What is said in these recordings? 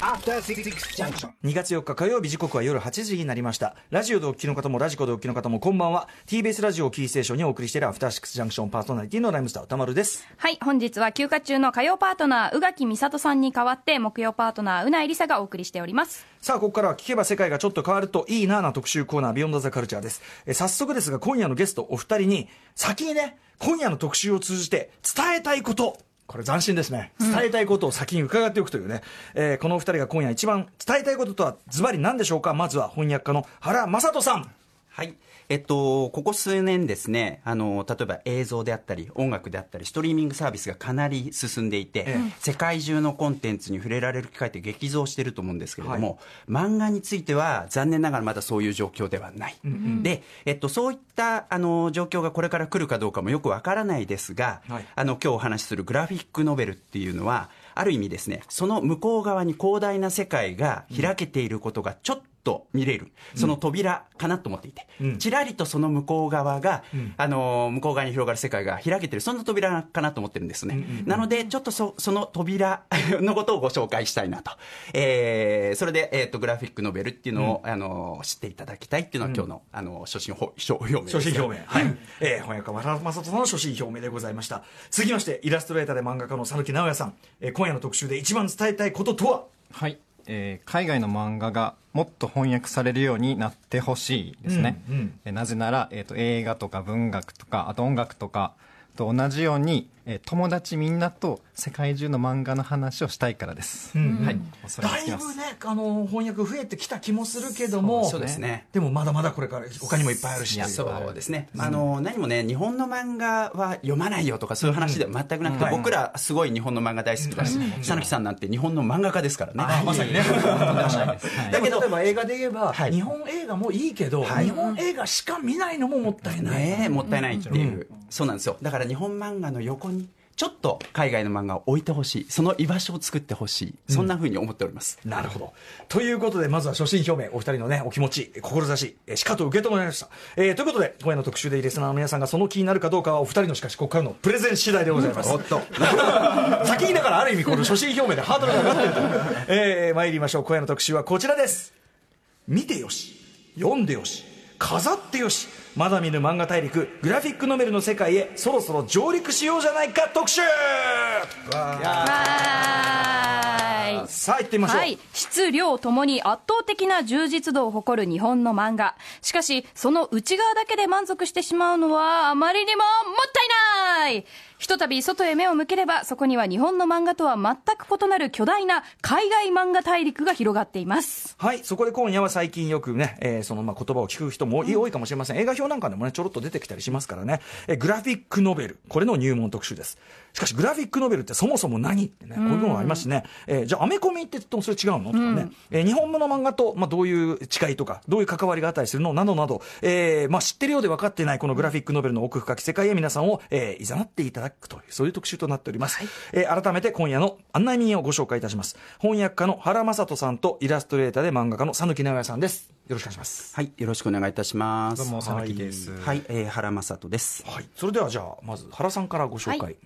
After Six Junction. 2月4日火曜日時刻は夜8時になりました。ラジオでお聞きの方もラジコでお聞きの方もこんばんは。TBS ラジオをキーステーションにお送りしているアフターシックスジャンクションパーソナリティのライムスター歌丸です。はい、本日は休暇中の火曜パートナー、宇垣美里さんに代わって、木曜パートナー、うないりさがお送りしております。さあここからは聞けば世界がちょっと変わるといいなな特集コーナービヨンドザカルチャーです。え早速ですが今夜のゲストお二人に先にね今夜の特集を通じて伝えたいことこれ斬新ですね。伝えたいことを先に伺っておくというね。えーこのお二人が今夜一番伝えたいこととはズバリ何でしょうか？まずは翻訳家の原正人さん。はい。えっと、ここ数年ですね、あの、例えば映像であったり、音楽であったり、ストリーミングサービスがかなり進んでいて、え世界中のコンテンツに触れられる機会って激増してると思うんですけれども、漫画については残念ながらまだそういう状況ではない。で、えっと、そういった、あの、状況がこれから来るかどうかもよくわからないですが、はい。あの、今日お話しするグラフィックノベルっていうのは、ある意味ですね、その向こう側に広大な世界が開けていることがちょっと見れる、その扉かなと思っていて、うんちらりとその向こう側が、あの向こう側に広がる世界が開けてる、そんな扉かなと思ってるんですね。なので、ちょっとそその扉 のことをご紹介したいなと。えーそれで、えっ、と、グラフィックノベルっていうのを、あの知っていただきたいっていうのは、今日の、あの、初心表表明です。初心表明。はい。えー、翻訳家原正人さんの初心表明でございました。続きまして、イラストレーターで漫画家の佐木直也さん。えー今夜の特集で一番伝えたいこととは？はい、えー海外の漫画がもっと翻訳されるようになってほしいですね、うんうん。えーなぜなら、えー、と映画とか文学とかあと音楽とかと同じように、えー友達みんなと世界中の漫画の話をしたいからです、はいそれにだいぶね、あの、翻訳増えてきた気もするけども、そうですね。でもまだまだこれから他にもいっぱいあるし。そうですね、あの何もね、日本の漫画は読まないよとか、そういう話では全くなくて、はい。僕ら、すごい日本の漫画大好きだし、佐野木さんなんて日本の漫画家ですからね。あまさにね。だけど、例えば映画で言えば、はい。日本映画もいいけど、はい。日本映画しか見ないのももったいない。ねえもったいないっていう、そうなんですよ。だから日本漫画の横にちょっと海外の漫画を置いてほしいその居場所を作ってほしいそんなふうに思っております、なるほど。ということで、まずは初心表明、お二人のね、お気持ち、志、えーしかと受け止められました。えーということで、今夜の特集でリスナーの皆さんがその気になるかどうかは、お二人のしかし、ここからのプレゼン次第でございます。おっと。先にだから、ある意味、この初心表明でハードルが上がってると。えー、参りましょう。今夜の特集はこちらです。見てよし、読んでよし、飾ってよし、まだ見ぬ漫画大陸、グラフィックノベルの世界へ、そろそろ上陸しようじゃないか特集はーい。さあ、行ってみましょう。はい。質量ともに圧倒的な充実度を誇る日本の漫画。しかし、その内側だけで満足してしまうのはあまりにももったいないひとたび外へ目を向ければ、そこには日本の漫画とは全く異なる巨大な海外漫画大陸が広がっています。はい、そこで今夜は最近よくね、えーそのまあ言葉を聞く人も多いかもしれません。映画表なんかでもね、ちょろっと出てきたりしますからね。えーグラフィックノベル、これの入門特集です。しかし、グラフィックノベルってそもそも何ってね、こういうのがありますしね。えーじゃあ、アメコミって言ってもそれ違うの？とかね。えー日本の漫画と、まあ、どういう違いとか、どういう関わりがあったりするの？などなど、えーまあ、知ってるようで分かっていないこのグラフィックノベルの奥深き世界へ皆さんを、えー、いざなっていただくという、そういう特集となっております。えー改めて今夜の案内人をご紹介いたします。翻訳家の原正人さんとイラストレーターで漫画家の佐木直也さんです。よろしくお願いします。はいよろしくお願いいたしますどうも佐々木です、はい、えー原正人ですはい。それではじゃあ、まず原さんからご紹介。はい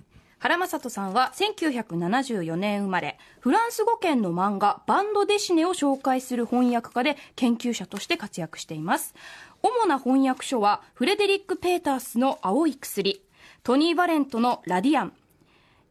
原正人さんは1974年生まれフランス語圏の漫画バンドデシネを紹介する翻訳家で研究者として活躍しています。主な翻訳書はフレデリック・ペータースの「青い薬」トニー・バレントの「ラディアン」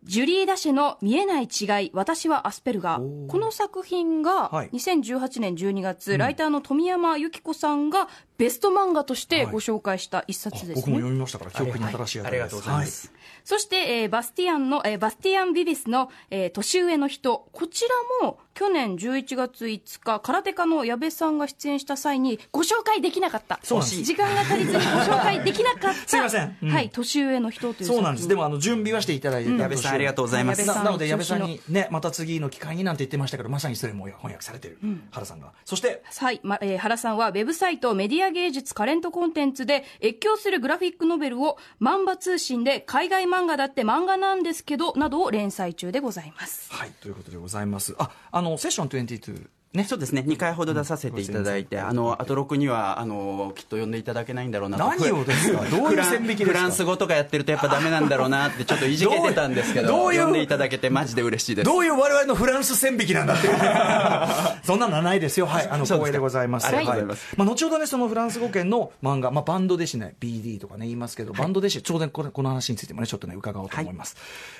ジュリー・ダシェの見えない違い、私はアスペルガー。この作品がはい。2018年12月、ライターの富山由紀子さんがベスト漫画としてご紹介した一冊ですね。僕も読みましたから、記憶に新しいありがとうございます、そして、えーバスティアンの、えーバスティアン・ビビスの、えー年上の人。こちらも、去年11月5日、空手家の矢部さんが出演した際に、ご紹介できなかった。時間が足りずにご紹介できなかった。すいません。うん。はい、年上の人というそうなんです。でも、あの、の、準備はしていただいて、矢部さんありがとうございます。ななので、矢部さんにね、また次の機会になんて言ってましたけど、まさにそれも翻訳されてる、原さんが。そして、はい、まえー原さんはウェブサイトメディア芸術カレントコンテンツで越境するグラフィックノベルを漫画通信で海外漫画だって漫画なんですけどなどを連載中でございます。はい、ということでございます。あ、あの、セッション22ね。そうですね、2回ほど出させていただいて、あの、アトロクには、あの、きっと呼んでいただけないんだろうなと。何をですか？どういう線引きですか？フランス語とかやってるとやっぱダメなんだろうなってちょっといじけてたんですけど、どういう？呼んでいただけてマジで嬉しいです。どういう我々のフランス線引きなんだっていう。そんなのはないですよ。はい。あの、光栄でございます。ありがとうございます。はまあ、後ほどね、そのフランス語圏の漫画、まあ、バンドデシネ、BD とかね、言いますけど、バンドデシネ、ちょうどこれ、この話についてもね、ちょっとね、伺おうと思います。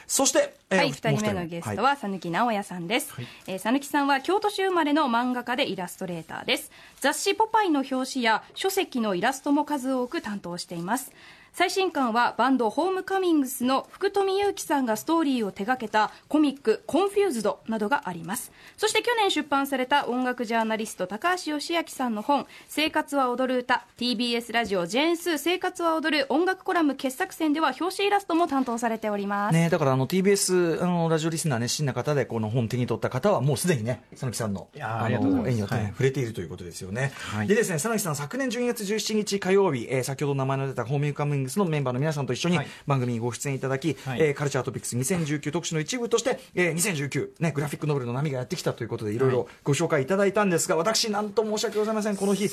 そして、えーはい、もう2人目のゲストは、サヌキナオヤさんです。えーサヌキさんは京都市生まれのの漫画家でイラストレーターです。雑誌ポパイの表紙や書籍のイラストも数多く担当しています。最新刊はバンド Homecomings の福富優樹さんがストーリーを手掛けたコミック「Confused」などがあります。そして去年出版された音楽ジャーナリスト高橋芳朗さんの本「生活は踊る歌」TBS ラジオ「ジェーンスー生活は踊る」音楽コラム傑作選では表紙イラストも担当されております、ね、だからあの TBS あのラジオリスナー熱心な方でこの本手に取った方はもうすでにね佐々木さんのいやーあありがとうございます。の絵によって、ねはい触れているということですよね、はい。でですね佐々木さん昨年12月17日火曜日、えー先ほど名前の出たホームカミングスのメンバーの皆さんと一緒にはい。番組にご出演いただき、はい。えーカルチャートピックス2019特集の一部として、えー2019、ね、グラフィックノベルの波がやってきたということでいろいろご紹介いただいたんですが私なんと申し訳ございません。この日、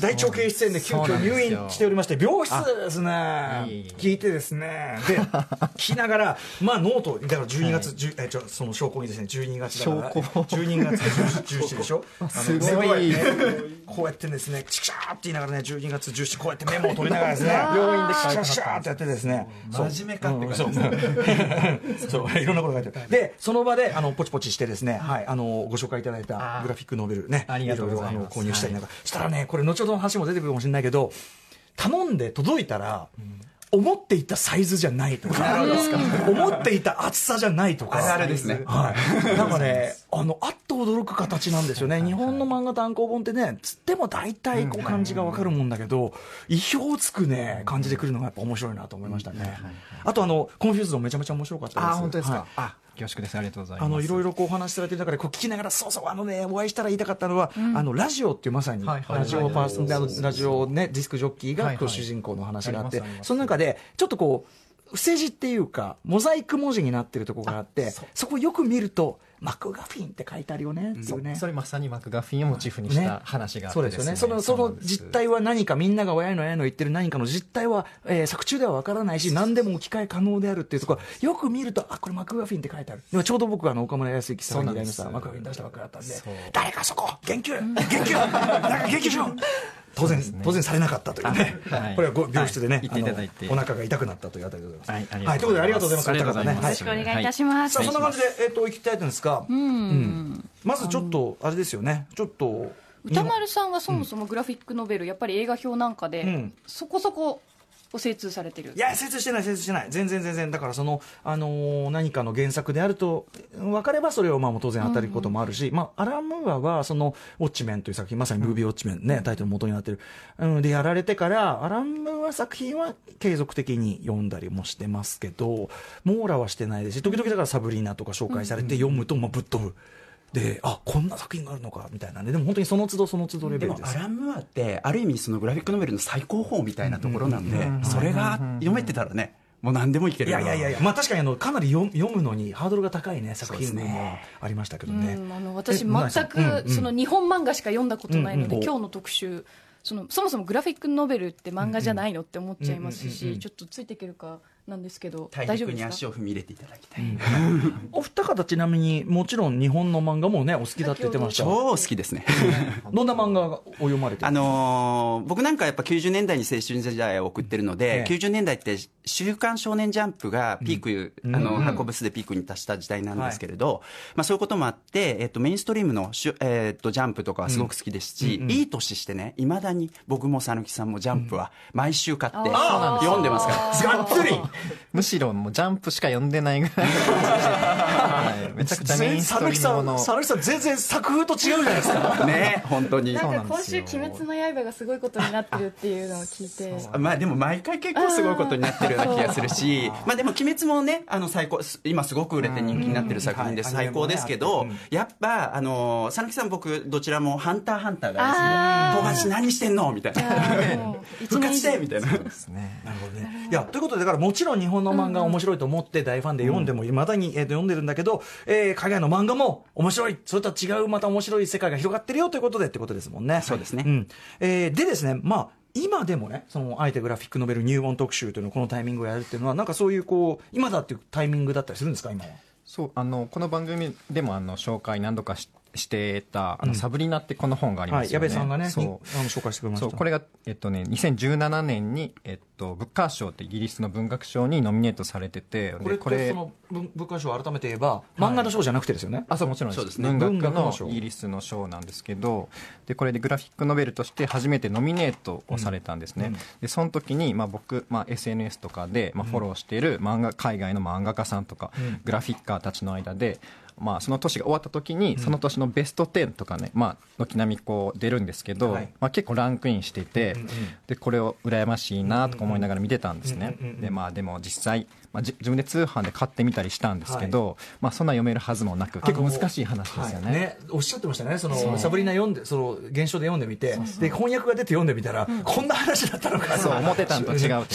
大腸経出演で急遽入院しておりまして病室でですね。聞いてですね。で聞きながら まあノートだから12月、10えちょその証拠にですね12月だから証拠。12月17でしょ？すごい。ねこうやってですねチクショーって言いながらね12月17こうやってメモを取りながらですね病院でシャシャってやってですね真面目かって感じそうそういろんなこと書いてあるでその場であのポチポチしてですね、はい、あのご紹介いただいたグラフィックノベルねありがとうございますろろあの購入したりなんか、したらねこれ後ほどの話も出てくるかもしれないけど頼んで届いたら、思っていたサイズじゃないとか。思っていた厚さじゃないとか。あるあるですね。はい、なんかねあのあっと驚く形なんですよね。日本の漫画単行本ってねつっても大体こう感じが分かるもんだけど意表をつくね感じでくるのがやっぱ面白いなと思いましたね。あとあの Confused めちゃめちゃ面白かったです。あ本当ですか、はい。あ恐縮です。ありがとうございます。あのいろいろこうお話しされてる中でこう聞きながらそうそうあのねお会いしたら言いたかったのは、あのラジオっていうまさにはいはい。ラジオパーソンであのそうそうラジオねディスクジョッキーが主人公の話があってその中でちょっとこう伏せ字っていうかモザイク文字になってるところがあってそこよく見るとマクガフィンって書いてあるよねっていうね。それまさにマクガフィンをモチーフにした話があってそうですよね。その、その実態は何か、みんなが親の親の言ってる何かの実態は、えー作中ではわからないし、何でも置き換え可能であるっていうところ、よく見ると、あ、これマクガフィンって書いてある。でもちょうど僕はあの、岡村康之さんに依頼したら、マクガフィン出したばっかりだった。んで誰かそこ言及言及なんか言及しろ 当然、当然されなかったというね。はい。これはご病室でね、はいいいて。あのお腹が痛くなったというあたりでございます。はいということでありがとうございます。ありがとうございます。お二方ね。よろしくお願いいたします、さあそんな感じで、えっと行きたいんですが、うん。まずちょっとあれですよね。ちょっと歌丸さんはそもそもグラフィックノベル、やっぱり映画表なんかで、うん。そこそこご精通されてる。いや精通してない精通してない。全然全然。だからその、あのー何かの原作であると分かればそれをまあ当然当たることもあるし、まあ、アラン・ムーアはその「ウォッチメン」という作品まさにムービーウォッチメンね、タイトルの元になってる、うん、でやられてからアラン・ムーア作品は継続的に読んだりもしてますけど網羅はしてないですし時々だからサブリーナとか紹介されて読むとまあぶっ飛ぶ。であこんな作品があるのかみたいなね。でも本当にその都度その都度レベルです。アラン・ムーアってある意味そのグラフィックノベルの最高峰みたいなところなんでそれが読めてたらねもう何でもいけるいやいやいやまあ、確かにあのかなり読読むのにハードルが高いね作品もありましたけどね。うんあの私全くその日本漫画しか読んだことないので、うんうん。今日の特集そのそもそもグラフィックノベルって漫画じゃないのって思っちゃいますしちょっとついていけるかなんですけど大大丈夫ですか？陸に足を踏み入れていただきたい。お二方ちなみにもちろん日本の漫画もねお好きだって言ってました。超好きですね。どんな漫画を読まれてるあのー僕なんかやっぱ90年代に青春時代を送ってるので、ええ。90年代って「週刊少年ジャンプ」がピーク、あの箱ブスでピークに達した時代なんですけれど、まあ、そういうこともあって、えっと、メインストリームのしゅ、えっと、ジャンプとかはすごく好きですし、いい年してねいまだに僕も讃岐さんもジャンプは毎週買って読んでますから。がっつり むしろもうジャンプしか読んでないぐらい。の感じではい。めちゃくちゃメインストリームもの。佐々木さん全然作風と違うじゃないですか。ね本当に。なんかそうなん今週「ですよ。鬼滅の刃」がすごいことになってるっていうのを聞いて。まあでも毎回結構すごいことになってるような気がするし、まあでも鬼滅もね、あの最高、す今すごく売れて人気になってる作品でうん最高ですけどうん、やっぱ、あの、佐々木さん僕どちらもハンターハンターがですね、富樫何してんの？みたいな。復活してみたいな。ですね。なるほどね。いやということでだからもちろんろん日本の漫画面白いと思って大ファンで読んでもいまだに、えーと読んでるんだけど、えー海外の漫画も面白い。それとは違うまた面白い世界が広がってるよということでってことですもんね。そうですね。ん。えーでですねまあ今でもね、そのあえてグラフィックノベル入門特集というのをこのタイミングをやるっていうのは、なんかそういうこう、今だっていうタイミングだったりするんですか、今は？そうあのこの番組でもあの紹介何度かししてたあの、サブリナってこの本がありますよね。はい矢部さんがねそう。にあの紹介してくれました。そうこれが、えっとね、2017年に、えっと、ブッカー賞ってイギリスの文学賞にノミネートされててこれってその文文化賞を改めて言えば、漫画の賞じゃなくてですよね。あそうもちろんそうですね。文学のイギリスの賞なんですけどでこれでグラフィックノベルとして初めてノミネートをされたんですね、でその時に、まあ、僕、まあ、SNS とかで、まあ、フォローしている漫画海外の漫画家さんとか、グラフィッカーたちの間でまあ、その年が終わった時に、その年のベスト10とかね、まあ、軒並みこう出るんですけど、はい。まあ、結構ランクインしていて、でこれを羨ましいなとか思いながら見てたんですね、でまあ、でも実際、まあ、じ自分で通販で買ってみたりしたんですけど、まあ、そんな読めるはずもなく結構難しい話ですよね。はい。おっしゃってましたね、そのサブリナ読んで、その原書で読んでみて、で翻訳が出て読んでみたら、こんな話だったのか。そう思ってたんと違う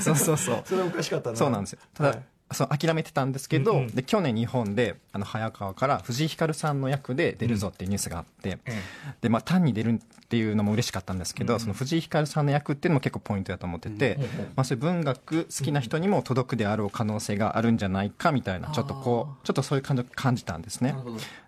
そう。そうそうそれおかしかったな。そうなんですよ。ただ、はいそう諦めてたんですけど、うんうん。で去年日本であの早川から藤井光さんの役で出るぞっていうニュースがあって、えでまあ、単に出るっていうのも嬉しかったんですけど、その藤井光さんの役っていうのも結構ポイントだと思ってて、まあ、そういう文学好きな人にも届くであろう可能性があるんじゃないかみたいなちょっとこうちょっとそういう感じを感じたんですね。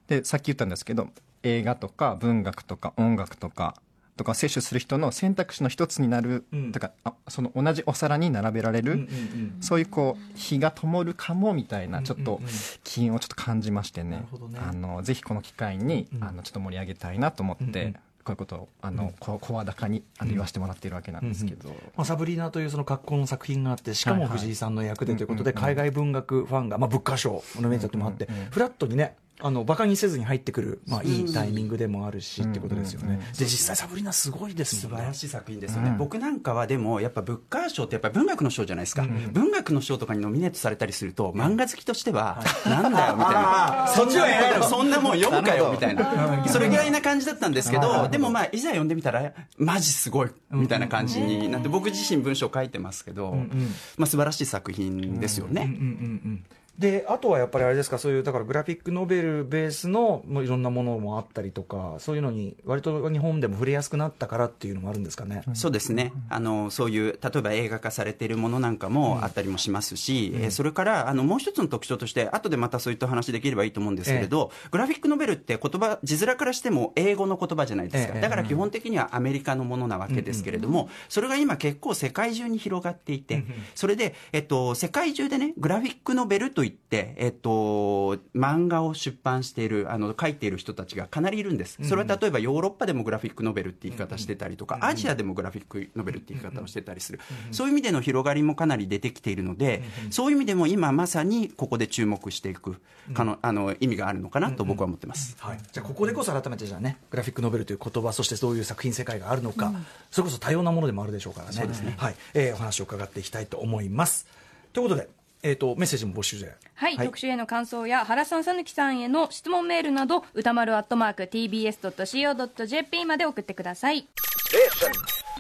でさっき言ったんですけど映画とか文学とか音楽とかとか摂取する人の選択肢の一つになる、うん。だからあその同じお皿に並べられる、うんうんうんそういうこう火が灯るかもみたいなちょっとうん。うんうん機運をちょっと感じましてね,、なるほどね。あのぜひこの機会に、うんあのちょっと盛り上げたいなと思って、うんうんこういうことをあの、こう声高にあの言わせてもらっているわけなんですけど、まあ、サブリナというその格好の作品があって、しかもはいはい。藤井さんの役でということで、うんうんうん海外文学ファンが、まあ、ブッカー賞のメンターもあってうんうんうん、フラットにね、あの、馬鹿にせずに入ってくる、まあ、いいタイミングでもあるし、ってことですよね。うん。うんうんで、実際サブリナすごいですもんね。素晴ら。しい作品ですよね、うん。僕なんかはでもやっぱブッカー賞ってやっぱ文学の賞じゃないですか、文学の賞とかにノミネートされたりすると漫画好きとしては、なんだよみたいな。そっちはやるそんなもん読むかよ。みたいな。それぐらいな感じだったんですけどでもまあいざ読んでみたらマジすごいみたいな感じになって僕自身文章書いてますけど、まあ、素晴らしい作品ですよね、うんうんうんであとはやっぱりあれですか、そういうだからグラフィックノベルベースのもういろんなものもあったりとか、そういうのに、割と日本でも触れやすくなったからっていうのもあるんですかね。そうですね。あのそういう例えば映画化されているものなんかもあったりもしますし、えーそれからあのもう一つの特徴として後でまたそういった話できればいいと思うんですけれど、グラフィックノベルって言葉字面からしても英語の言葉じゃないですか、ええ。だから基本的にはアメリカのものなわけですけれども、それが今結構世界中に広がっていて、それで、えっと、世界中でねグラフィックノベルといって、えっと、漫画を出版しているあの書いている人たちがかなりいるんです。それは例えばヨーロッパでもグラフィックノベルって言い方してたりとか、アジアでもグラフィックノベルって言い方をしてたりする、そういう意味での広がりもかなり出てきているので、そういう意味でも今まさにここで注目していくかの、あの意味があるのかなと僕は思ってます。はい、じゃあここでこそ改めてじゃあねグラフィックノベルという言葉そしてどういう作品世界があるのか、それこそ多様なものでもあるでしょうからね。はい。えーお話を伺っていきたいと思います。ということで、えー、とメッセージも募集で。はい、特集への感想や原さん、さぬきさんへの質問メールなど歌丸アットマーク TBS.CO.JP まで送ってください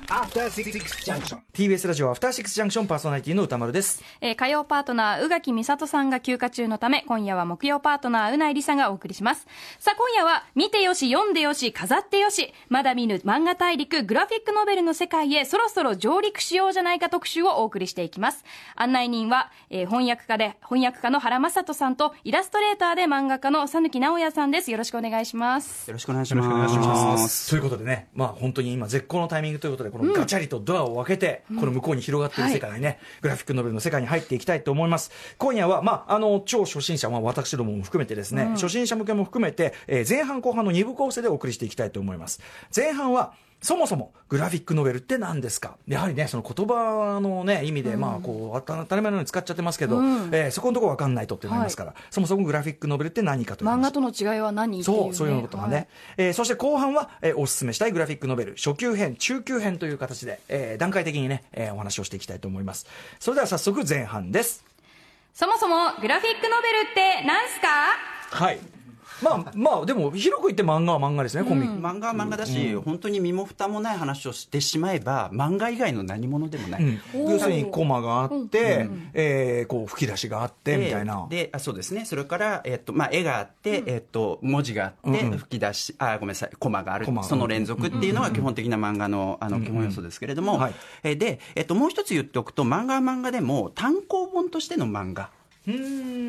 After Six Junction. TBS ラジオアフターシックスジャンクションパーソナリティの歌丸です。えー火曜パートナー宇垣美里さんが休暇中のため今夜は木曜パートナーうないりさがお送りします。さあ今夜は見てよし読んでよし飾ってよし。まだ見ぬ漫画大陸グラフィックノベルの世界へそろそろ上陸しようじゃないか特集をお送りしていきます。案内人は、えー翻訳家で翻訳家の原正人さんとイラストレーターで漫画家のさぬき直也さんです。よろしくお願いします。よろしくお願いしよろしくお願いしま。ます。ということでね、まあ、本当に今、絶好のタイミングということで、このガチャリとドアを開けて、この向こうに広がっている世界にね、グラフィックノベルの世界に入っていきたいと思います。今夜は、まあ、あの超初心者、まあ、私どもも含めてですね、初心者向けも含めて、えー前半後半の2部構成でお送りしていきたいと思います。前半はそもそもグラフィックノベルって何ですか？やはりね、その言葉のね、意味で、まあ、こう、当たり前のように使っちゃってますけど、えーそこのところ分かんないとってなりますから、そもそもグラフィックノベルって何かという話漫画との違いは何っていう、ね、そう、そういうことがね。えーそして後半は、えーおすすめしたいグラフィックノベル、初級編、中級編という形で、えー段階的にね、えーお話をしていきたいと思います。それでは早速前半です。そもそもグラフィックノベルって何すか？はい。まあまあでも広く言って漫画は漫画ですね、コミック。漫画は漫画だし、本当に身も蓋もない話をしてしまえば漫画以外の何物でもない、要するにコマがあって、えーこう吹き出しがあってみたいな。であそうですね。それから、えっとまあ、絵があって、えっと、文字があって、吹き出しあごめんなさい。コマがある。その連続っていうのが基本的な漫画のあの基本要素ですけれども、で、えっと、もう一つ言っておくと漫画は漫画でも単行本としての漫画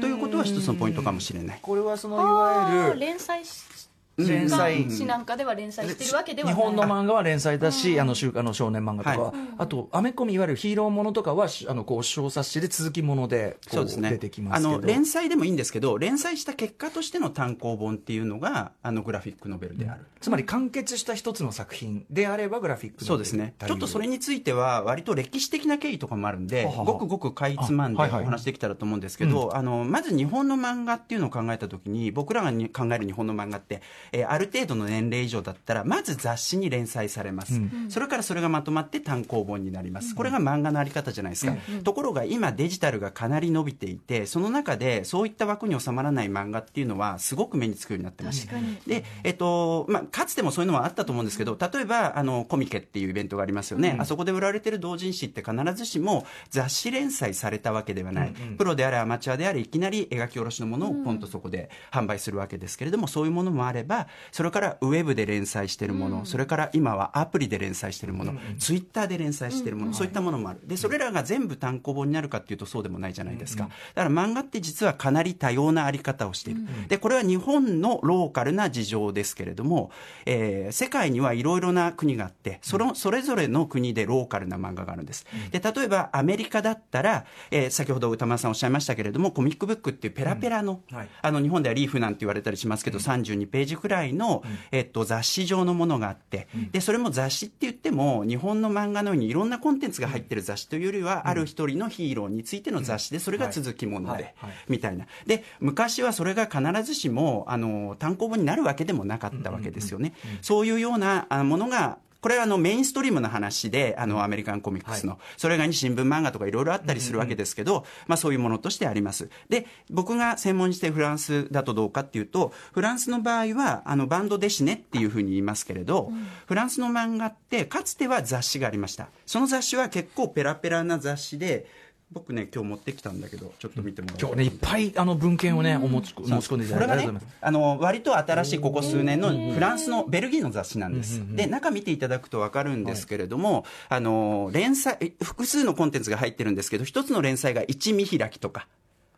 ということは一つのポイントかもしれない。これはそのいわゆる連載し連載誌なんかでは連載してるわけではない。日本の漫画は連載だし、あの週刊の少年漫画とか、は。い。あとアメコミいわゆるヒーローものとかはしあのこう小冊子で続きものでこそうですね。出てきまあすけど。の連載でもいいんですけど連載した結果としての単行本っていうのがあのグラフィックノベルである、つまり完結した一つの作品であればグラフィックそうですね。ちょっとそれについては割と歴史的な経緯とかもあるんでごくごくかいつまんでお話できたらと思うんですけど、あのまず日本の漫画っていうのを考えた時に僕らがに考える日本の漫画って、えーある程度の年齢以上だったらまず雑誌に連載されます、それからそれがまとまって単行本になります。これが漫画のあり方じゃないですか、ところが今デジタルがかなり伸びていてその中でそういった枠に収まらない漫画っていうのはすごく目につくようになってます。で、えっとまあ、かつてもそういうのはあったと思うんですけど例えばあのコミケっていうイベントがありますよね、あそこで売られてる同人誌って必ずしも雑誌連載されたわけではない、プロであれアマチュアであれいきなり描き下ろしのものをポンとそこで販売するわけですけれども、そういうものもあればそれからウェブで連載してるもの、それから今はアプリで連載してるもの、ツイッターで連載してるもの、そういったものもある。でそれらが全部単行本になるかっていうとそうでもないじゃないですか、だから漫画って実はかなり多様なあり方をしている、でこれは日本のローカルな事情ですけれども、えー世界にはいろいろな国があってそのそれぞれの国でローカルな漫画があるんです、で例えばアメリカだったら、えー先ほど歌丸さんおっしゃいましたけれどもコミックブックっていうペラペラの,、はい。あの日本ではリーフなんて言われたりしますけど、32ページくらいの、えっと雑誌上のものがあって、でそれも雑誌って言っても日本の漫画のようにいろんなコンテンツが入ってる雑誌というよりは、ある一人のヒーローについての雑誌でそれが続きもので、みたいな。で昔はそれが必ずしもあの単行本になるわけでもなかったわけですよね、そういうようなあものがこれはあのメインストリームの話で、あのアメリカンコミックスの、それ以外に新聞漫画とかいろいろあったりするわけですけど、まあそういうものとしてあります。で、僕が専門にしてフランスだとどうかっていうと、フランスの場合は、あのバンドデシネっていうふうに言いますけれど、フランスの漫画ってかつては雑誌がありました。その雑誌は結構ペラペラな雑誌で、僕ね、今日持ってきたんだけど、ちょっと見てもら今日ねいっぱいあの文献をねお持ち持ち込んでいただいてこれはねありがとうございます。あの割と新しいここ数年のフランスのベルギーの雑誌なんです、で中見ていただくと分かるんですけれども、あの連載え複数のコンテンツが入ってるんですけど一つの連載が1見開きとか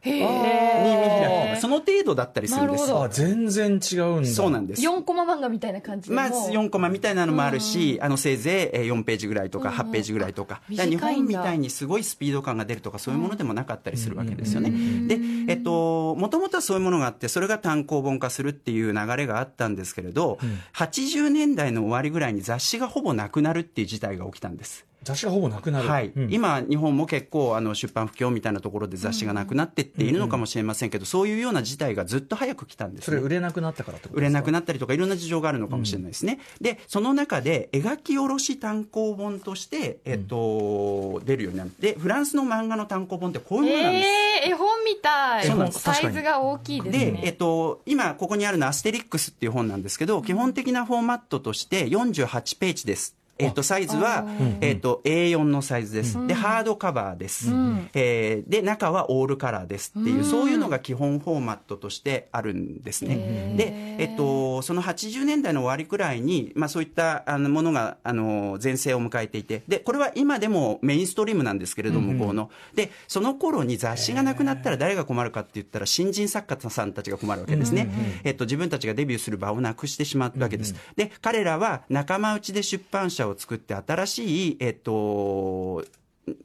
2見開きとかその程度だったりするんです。あ全然違うんだ。そうなんです。4コマ漫画みたいな感じでまあ、もう4コマみたいなのもあるし、あのせいぜいえー4ページぐらいとか8ページぐらいとか,、日短いんだ。本みたいにすごいスピード感が出るとかそういうものでもなかったりするわけですよね。で、えっと、もともとはそういうものがあってそれが単行本化するっていう流れがあったんですけれど、80年代の終わりぐらいに雑誌がほぼなくなるっていう事態が起きたんです。雑誌がほぼなくなる。はい。うん。今、日本も結構あの出版不況みたいなところで雑誌がなくなってっているのかもしれませんけど、そういうような事態がずっと早く来たんですねそれ売れなくなったからってこと売れなくななったりとかいろんな事情があるのかもしれないですね、でその中で描き下ろし単行本として、えっと出るようになってフランスの漫画の単行本ってこういうものなんです、えー、絵本みたい。そうなんです。サイズが大きいですで、ねえっと、今ここにあるのはアステリックスっていう本なんですけど、基本的なフォーマットとして48ページです。えっと、サイズは、えっと、A4 のサイズです。で、ハードカバーです。えーで、中はオールカラーですっていう、そういうのが基本フォーマットとしてあるんですね。で、えっと、その80年代の終わりくらいに、まあそういったあのものが、あの、全盛を迎えていて、で、これは今でもメインストリームなんですけれども、向こうの。で、その頃に雑誌がなくなったら誰が困るかって言ったら、新人作家さんたちが困るわけですね。えっと、自分たちがデビューする場をなくしてしまったわけです。で、彼らは仲間内で出版社を作って新しい、えっと、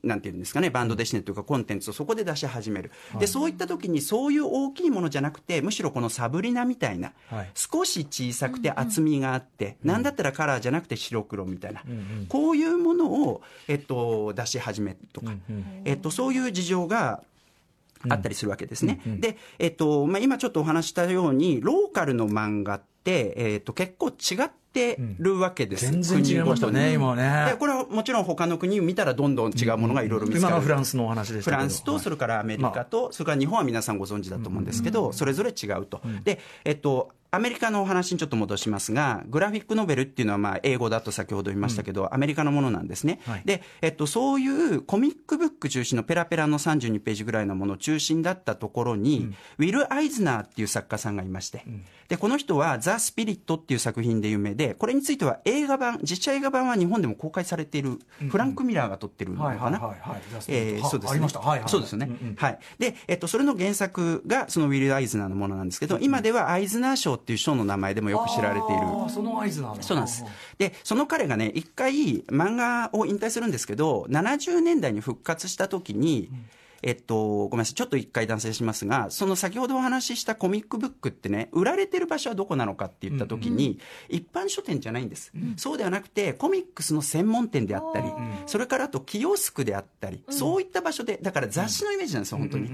なんていうんですかね、バンドデシネというかコンテンツをそこで出し始める。で、そういった時にそういう大きいものじゃなくて、むしろこのサブリナみたいな、はい。少し小さくて厚みがあって、なんだったらカラーじゃなくて白黒みたいな、こういうものを、えっと、出し始めるとか、えっと、そういう事情が、あったりするわけですね。で、えっと、まあ、今ちょっとお話ししたように、ローカルの漫画って、えっと、結構違ってるわけです。全然違いましたね。今ね。で、これはもちろん他の国を見たらどんどん違うものがいろいろ見つか今る。のフランスのお話でフランスと、それからアメリカと、それから日本は皆さんご存知だと思うんですけど、それぞれ違うと。で、えっと、アメリカのお話にちょっと戻しますが、グラフィックノベルっていうのは、まあ、英語だと先ほど言いましたけど、アメリカのものなんですね。はい。で、えっと、そういうコミックブック中心のペラペラの32ページぐらいのもの中心だったところに、ウィル・アイズナーっていう作家さんがいまして、で、この人は、ザ・スピリットっていう作品で有名で、これについては映画版、実写映画版は日本でも公開されている、フランク・ミラーが撮ってるのかな？そうですね。ありましたはいはいそうですよね。はい。で、えっと、それの原作が、そのウィル・アイズナーのものなんですけど、今ではアイズナー賞っていう賞の名前でもよく知られている。その合図なんだそうなんです。で、その彼がね、一回漫画を引退するんですけど、70年代に復活した時に、えっと、ごめんなさい、ちょっと一回断線しますが、その先ほどお話ししたコミックブックってね、売られてる場所はどこなのかって言った時に、一般書店じゃないんです。そうではなくて、コミックスの専門店であったり、それからあとキオスクであったり、そういった場所で、だから雑誌のイメージなんですよ、本当に。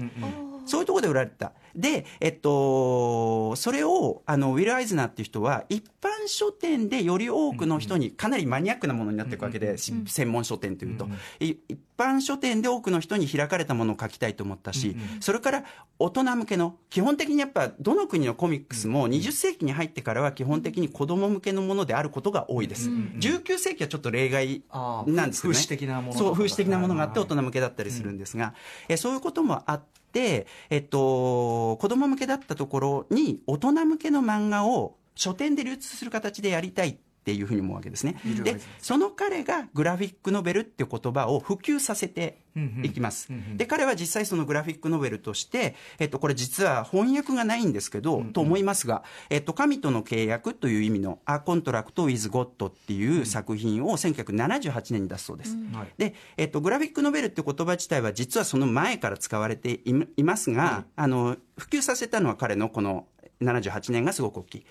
そういうところで売られてた。で、えっと、それを、あの、ウィル・アイズナーっていう人は、一般書店でより多くの人に、かなりマニアックなものになっていくわけで、し専門書店というと、い一般書店で多くの人に開かれたものを書きたいと思ったし、それから大人向けの、基本的にやっぱ、どの国のコミックスも20世紀に入ってからは基本的に子供向けのものであることが多いです。19世紀はちょっと例外なんですけどね。風刺的なものそう、風刺的なものがあって大人向けだったりするんですが、えそういうこともあって、えっと、子供向けだったところに大人向けの漫画を書店で流通する形でやりたいっていうふうに思うわけですね。で、その彼がグラフィックノベルっていう言葉を普及させていきます。で、彼は実際そのグラフィックノベルとして、えっと、これ実は翻訳がないんですけど、と思いますが、えっと、神との契約という意味の A Contract with God っていう作品を1978年に出すそうです。はい。で、えっと、グラフィックノベルって言葉自体は実はその前から使われていいますが、あの、普及させたのは彼のこの78年がすごく大きい。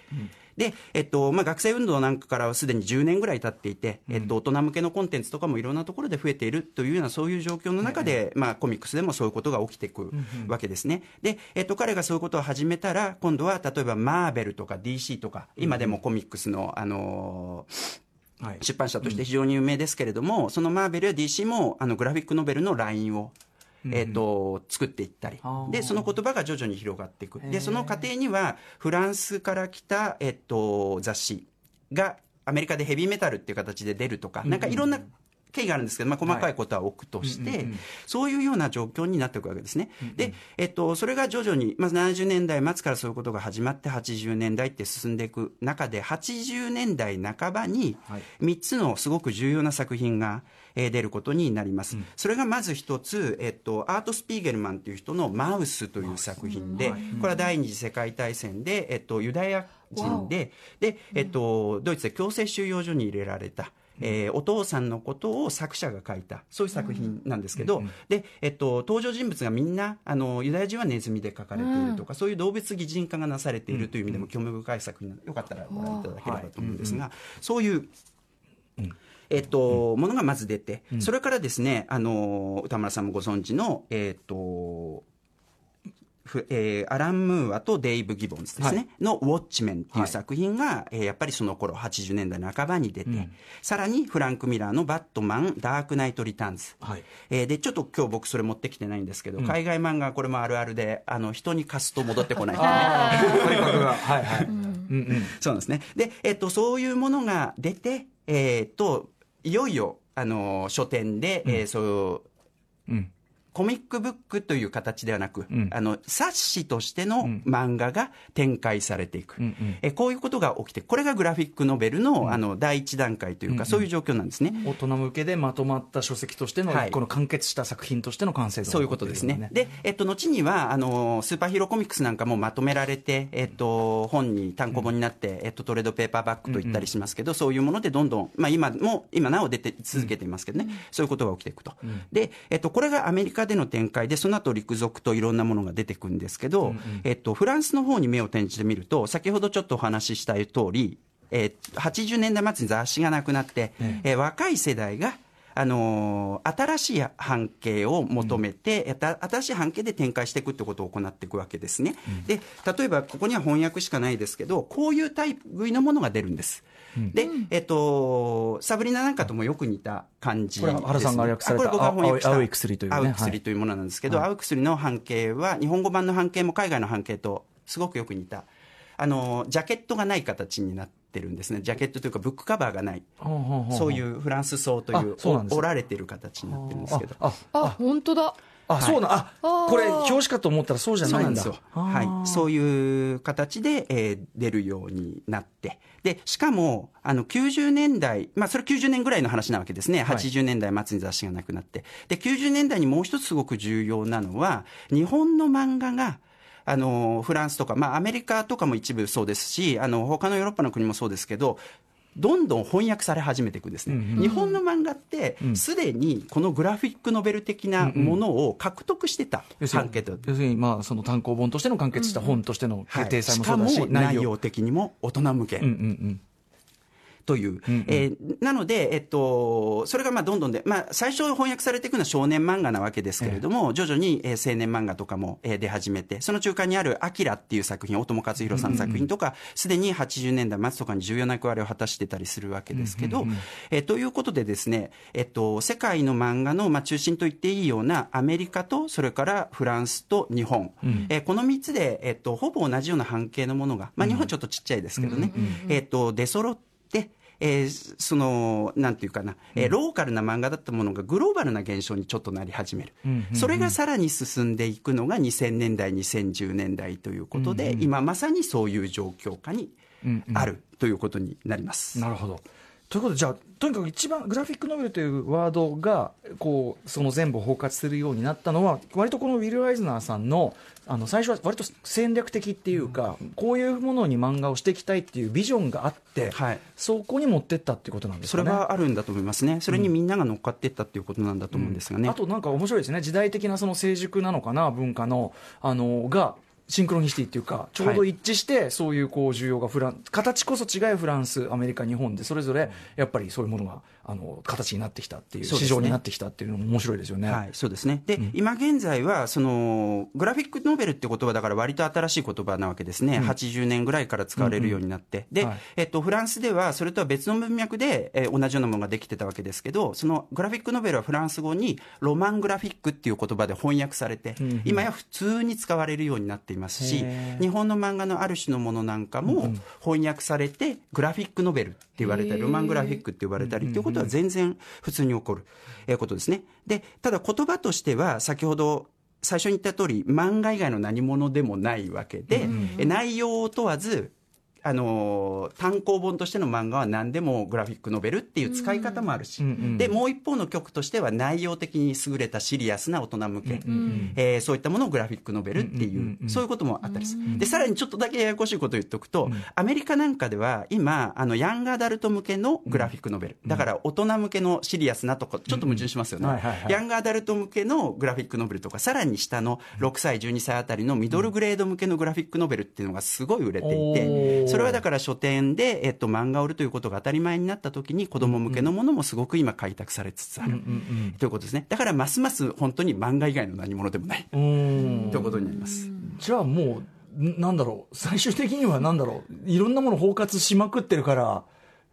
で、えっと、まあ、学生運動なんかからはすでに10年ぐらい経っていて、えっと、大人向けのコンテンツとかもいろんなところで増えているというようなそういう状況の中で、まあ、コミックスでもそういうことが起きていくわけですね。で、えっと、彼がそういうことを始めたら、今度は例えばマーベルとか DC とか、今でもコミックスの、あのーはい。出版社として非常に有名ですけれども、そのマーベルや DC もあのグラフィックノベルのラインを、えー、と作っていったり。でその言葉が徐々に広がっていく。でその過程にはフランスから来た、えっと雑誌がアメリカでヘビーメタルっていう形で出るとか、なんかいろんな経緯があるんですけど、まあ、細かいことは置くとして、そういうような状況になっていくわけですね。で、えっと、それが徐々に、まず70年代末からそういうことが始まって、80年代って進んでいく中で、80年代半ばにはい、3つのすごく重要な作品が、えー出ることになります。それがまず一つ、えっと、アート・スピーゲルマンという人のマウスという作品で、これは第二次世界大戦で、えっと、ユダヤ人で、で、えっと、ドイツで強制収容所に入れられた。えーお父さんのことを作者が書いたそういう作品なんですけど、で、えっと、登場人物がみんなあのユダヤ人はネズミで書かれているとか、そういう動物擬人化がなされているという意味でも興味深い作品なのでよかったらご覧いただければと思うんですが、そういうえっと、ものがまず出て、それからですね、あの、歌村さんもご存知の、えっと、ふえーアラン・ムーアとデイブ・ギボンズですね、の「ウォッチメン」っていう作品が、えーやっぱりその頃80年代半ばに出て、さらにフランク・ミラーの「バットマン・ダークナイト・リターンズ」はい。えーでちょっと今日僕それ持ってきてないんですけど、海外漫画はこれもあるあるであの人に貸すと戻ってこない、はいはい。うん。うんそうなんですね。で、えっと、そういうものが出て、えっと、いよいよ、あの、書店で、えーそう、うんコミックブックという形ではなく、ん。あの、冊子としての漫画が展開されていく。んうん。えこういうことが起きて、これがグラフィックノベルの、あの、第一段階というか、そういう状況なんですね。大人向けでまとまった書籍としての、はい。この完結した作品としての完成度がそういうことですね。で、えっと、後には、あの、スーパーヒーローコミックスなんかもまとめられて、えっと、本に単行本になって、えっと、トレードペーパーバッグと言ったりしますけど、そういうものでどんどん、まあ今も、今なお出て続けていますけどね、そういうことが起きていくと。で、えっと、これがアメリカでの展開で、その後陸続といろんなものが出てくるんですけど、えっと、フランスの方に目を転じてみると、先ほどちょっとお話しした通り、えー80年代末に雑誌がなくなって、えー若い世代があのー新しい半径を求めて、やた新しい半径で展開していくってことを行っていくわけですね。で、例えばここには翻訳しかないですけど、こういうタイプ類のものが出るんです。で、えっと、サブリナなんかともよく似た感じです、これは原さんが訳されたあこれ僕が翻訳した。青い薬というね。青い薬というものなんですけど、青い薬の半径は、日本語版の半径も海外の半径とすごくよく似た。あのジャケットがない形になってるんですねジャケットというかブックカバーがないそういうフランス層というお折られてる形になってるんですけどあ本当だあ、そうな、あ、これ、表紙かと思ったらそうじゃないだ。そうなんんですよ。はい。そういう形で、えー出るようになって。で、しかも、あの、90年代、まあ、それ90年ぐらいの話なわけですね。はい80年代末に雑誌がなくなって。で、90年代にもう一つすごく重要なのは、日本の漫画が、あの、フランスとか、まあ、アメリカとかも一部そうですし、あの、他のヨーロッパの国もそうですけど、どんどん翻訳され始めていくんですね。日本の漫画って、すでにこのグラフィックノベル的なものを獲得してた、要するに半径と要するに、まあ、その単行本としての完結した本としてのはい。定裁しかももそうだし、内容的にも大人向け。うんうんうん。という、えーなので、えっと、それがまあどんどんで、まあ、最初翻訳されていくのは少年漫画なわけですけれども、徐々に、えー青年漫画とかも、えー出始めて、その中間にある「アキラっていう作品、大友克洋さんの作品とか、すで、に80年代末とかに重要な役割を果たしてたりするわけですけど、えーということでですね、えっと、世界の漫画の、まあ、中心と言っていいようなアメリカと、それからフランスと日本、えーこの3つで、えっと、ほぼ同じような半径のものが、まあ、日本はちょっとちっちゃいですけどね、えっと、出揃って、えーその、なんていうかな、えーローカルな漫画だったものがグローバルな現象にちょっとなり始める。それがさらに進んでいくのが2000年代、2010年代ということで、今まさにそういう状況下にあるということになります。なるほど。ということで、じゃあ、とにかく一番グラフィックノベルというワードが、こう、その全部を包括するようになったのは、割とこのウィル・アイズナーさんの、あの、最初は割と戦略的っていうか、こういうものに漫画をしていきたいっていうビジョンがあって、はいそこに持ってったっていうことなんですかね。それはあるんだと思いますね。それにみんなが乗っかっていったっていうことなんだと思うんですがね。あとなんか面白いですね、時代的なその成熟なのかな、文化の、あの、が、シンクロニシティっていうか、ちょうど一致して、そういうこう需要がフラン、形こそ違いフランス、アメリカ、日本で、それぞれやっぱりそういうものが、あの、形になってきたっていう、市場になってきたっていうのも面白いですよね。はい、そうですね。で、今現在は、その、グラフィックノベルって言葉だから割と新しい言葉なわけですね。80年ぐらいから使われるようになって。で、はいえっと、フランスでは、それとは別の文脈で、えー同じようなものができてたわけですけど、そのグラフィックノベルはフランス語に、ロマングラフィックっていう言葉で翻訳されて、今や普通に使われるようになっていますし日本の漫画のある種のものなんかも翻訳されて、グラフィックノベルって言われたり、ロマングラフィックって言われたりっていうことは全然普通に起こる、えーことですね。で、ただ言葉としては、先ほど最初に言った通り、漫画以外の何物でもないわけで、え内容を問わず、あのー単行本としての漫画は何でもグラフィックノベルっていう使い方もあるし、うんうんでもう一方の曲としては内容的に優れたシリアスな大人向け、えーそういったものをグラフィックノベルっていう、そういうこともあったりする、でさらにちょっとだけややこしいことを言っておくと、アメリカなんかでは今あのヤングアダルト向けのグラフィックノベル、だから大人向けのシリアスなとこちょっと矛盾しますよね、はいはいはい。ヤングアダルト向けのグラフィックノベルとかさらに下の6歳12歳あたりのミドルグレード向けのグラフィックノベルっていうのがすごい売れていて、それはだから書店で、えっと、漫画を売るということが当たり前になった時に子供向けのものもすごく今開拓されつつある、ということですね。だからますます本当に漫画以外の何物でもない、ということになります。じゃあもう、んなんだろう、最終的にはなんだろう、いろんなもの包括しまくってるから、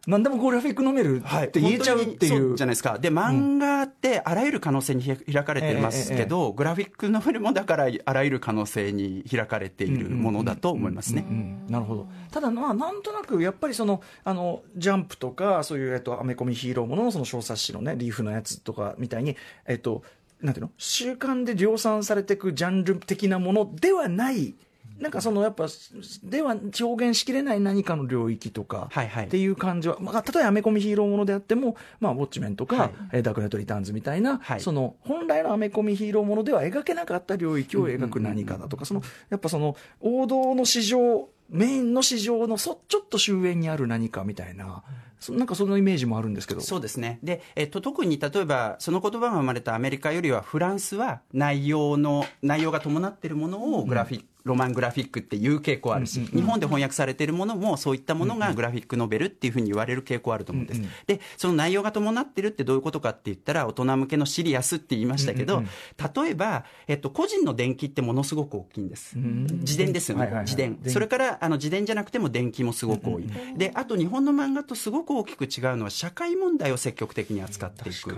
なんでもグラフィックノベルって言えちゃうっていう。そじゃないですか。で、漫画ってあらゆる可能性にひ開かれてますけど、グラフィックノベルもだからあらゆる可能性に開かれているものだと思いますね。うんなるほどただ、まあ、なんとなくやっぱりそのあのジャンプとかそういう、えっと、アメコミヒーローもののその小冊子の、ね、リーフのやつとかみたいに、えっと、なんていうの？週刊で量産されていくジャンル的なものではない。なんかそのやっぱ、では表現しきれない何かの領域とか、っていう感じは、まあ、例えばアメコミヒーローものであっても、まあ、ウォッチメンとか、はいえーダークナイトリターンズみたいな、はいその本来のアメコミヒーローものでは描けなかった領域を描く何かだとか、そのやっぱその王道の市場、メインの市場のそちょっと終焉にある何かみたいな、そなんかそのイメージもあるんですけど。そうですね。で、えっと、特に例えば、その言葉が生まれたアメリカよりは、フランスは内容の、内容が伴っているものをグラフィック、ロマングラフィックっていう傾向あるし、日本で翻訳されているものも、そういったものがグラフィックノベルっていうふうに言われる傾向あると思うんです。で、その内容が伴ってるってどういうことかって言ったら、大人向けのシリアスって言いましたけど、例えば、えっと、個人の伝記ってものすごく大きいんです。自伝ですよね。はいはいはい自伝。伝それから、あの、自伝じゃなくても伝記もすごく多い。で、あと日本の漫画とすごく大きく違うのは、社会問題を積極的に扱っていく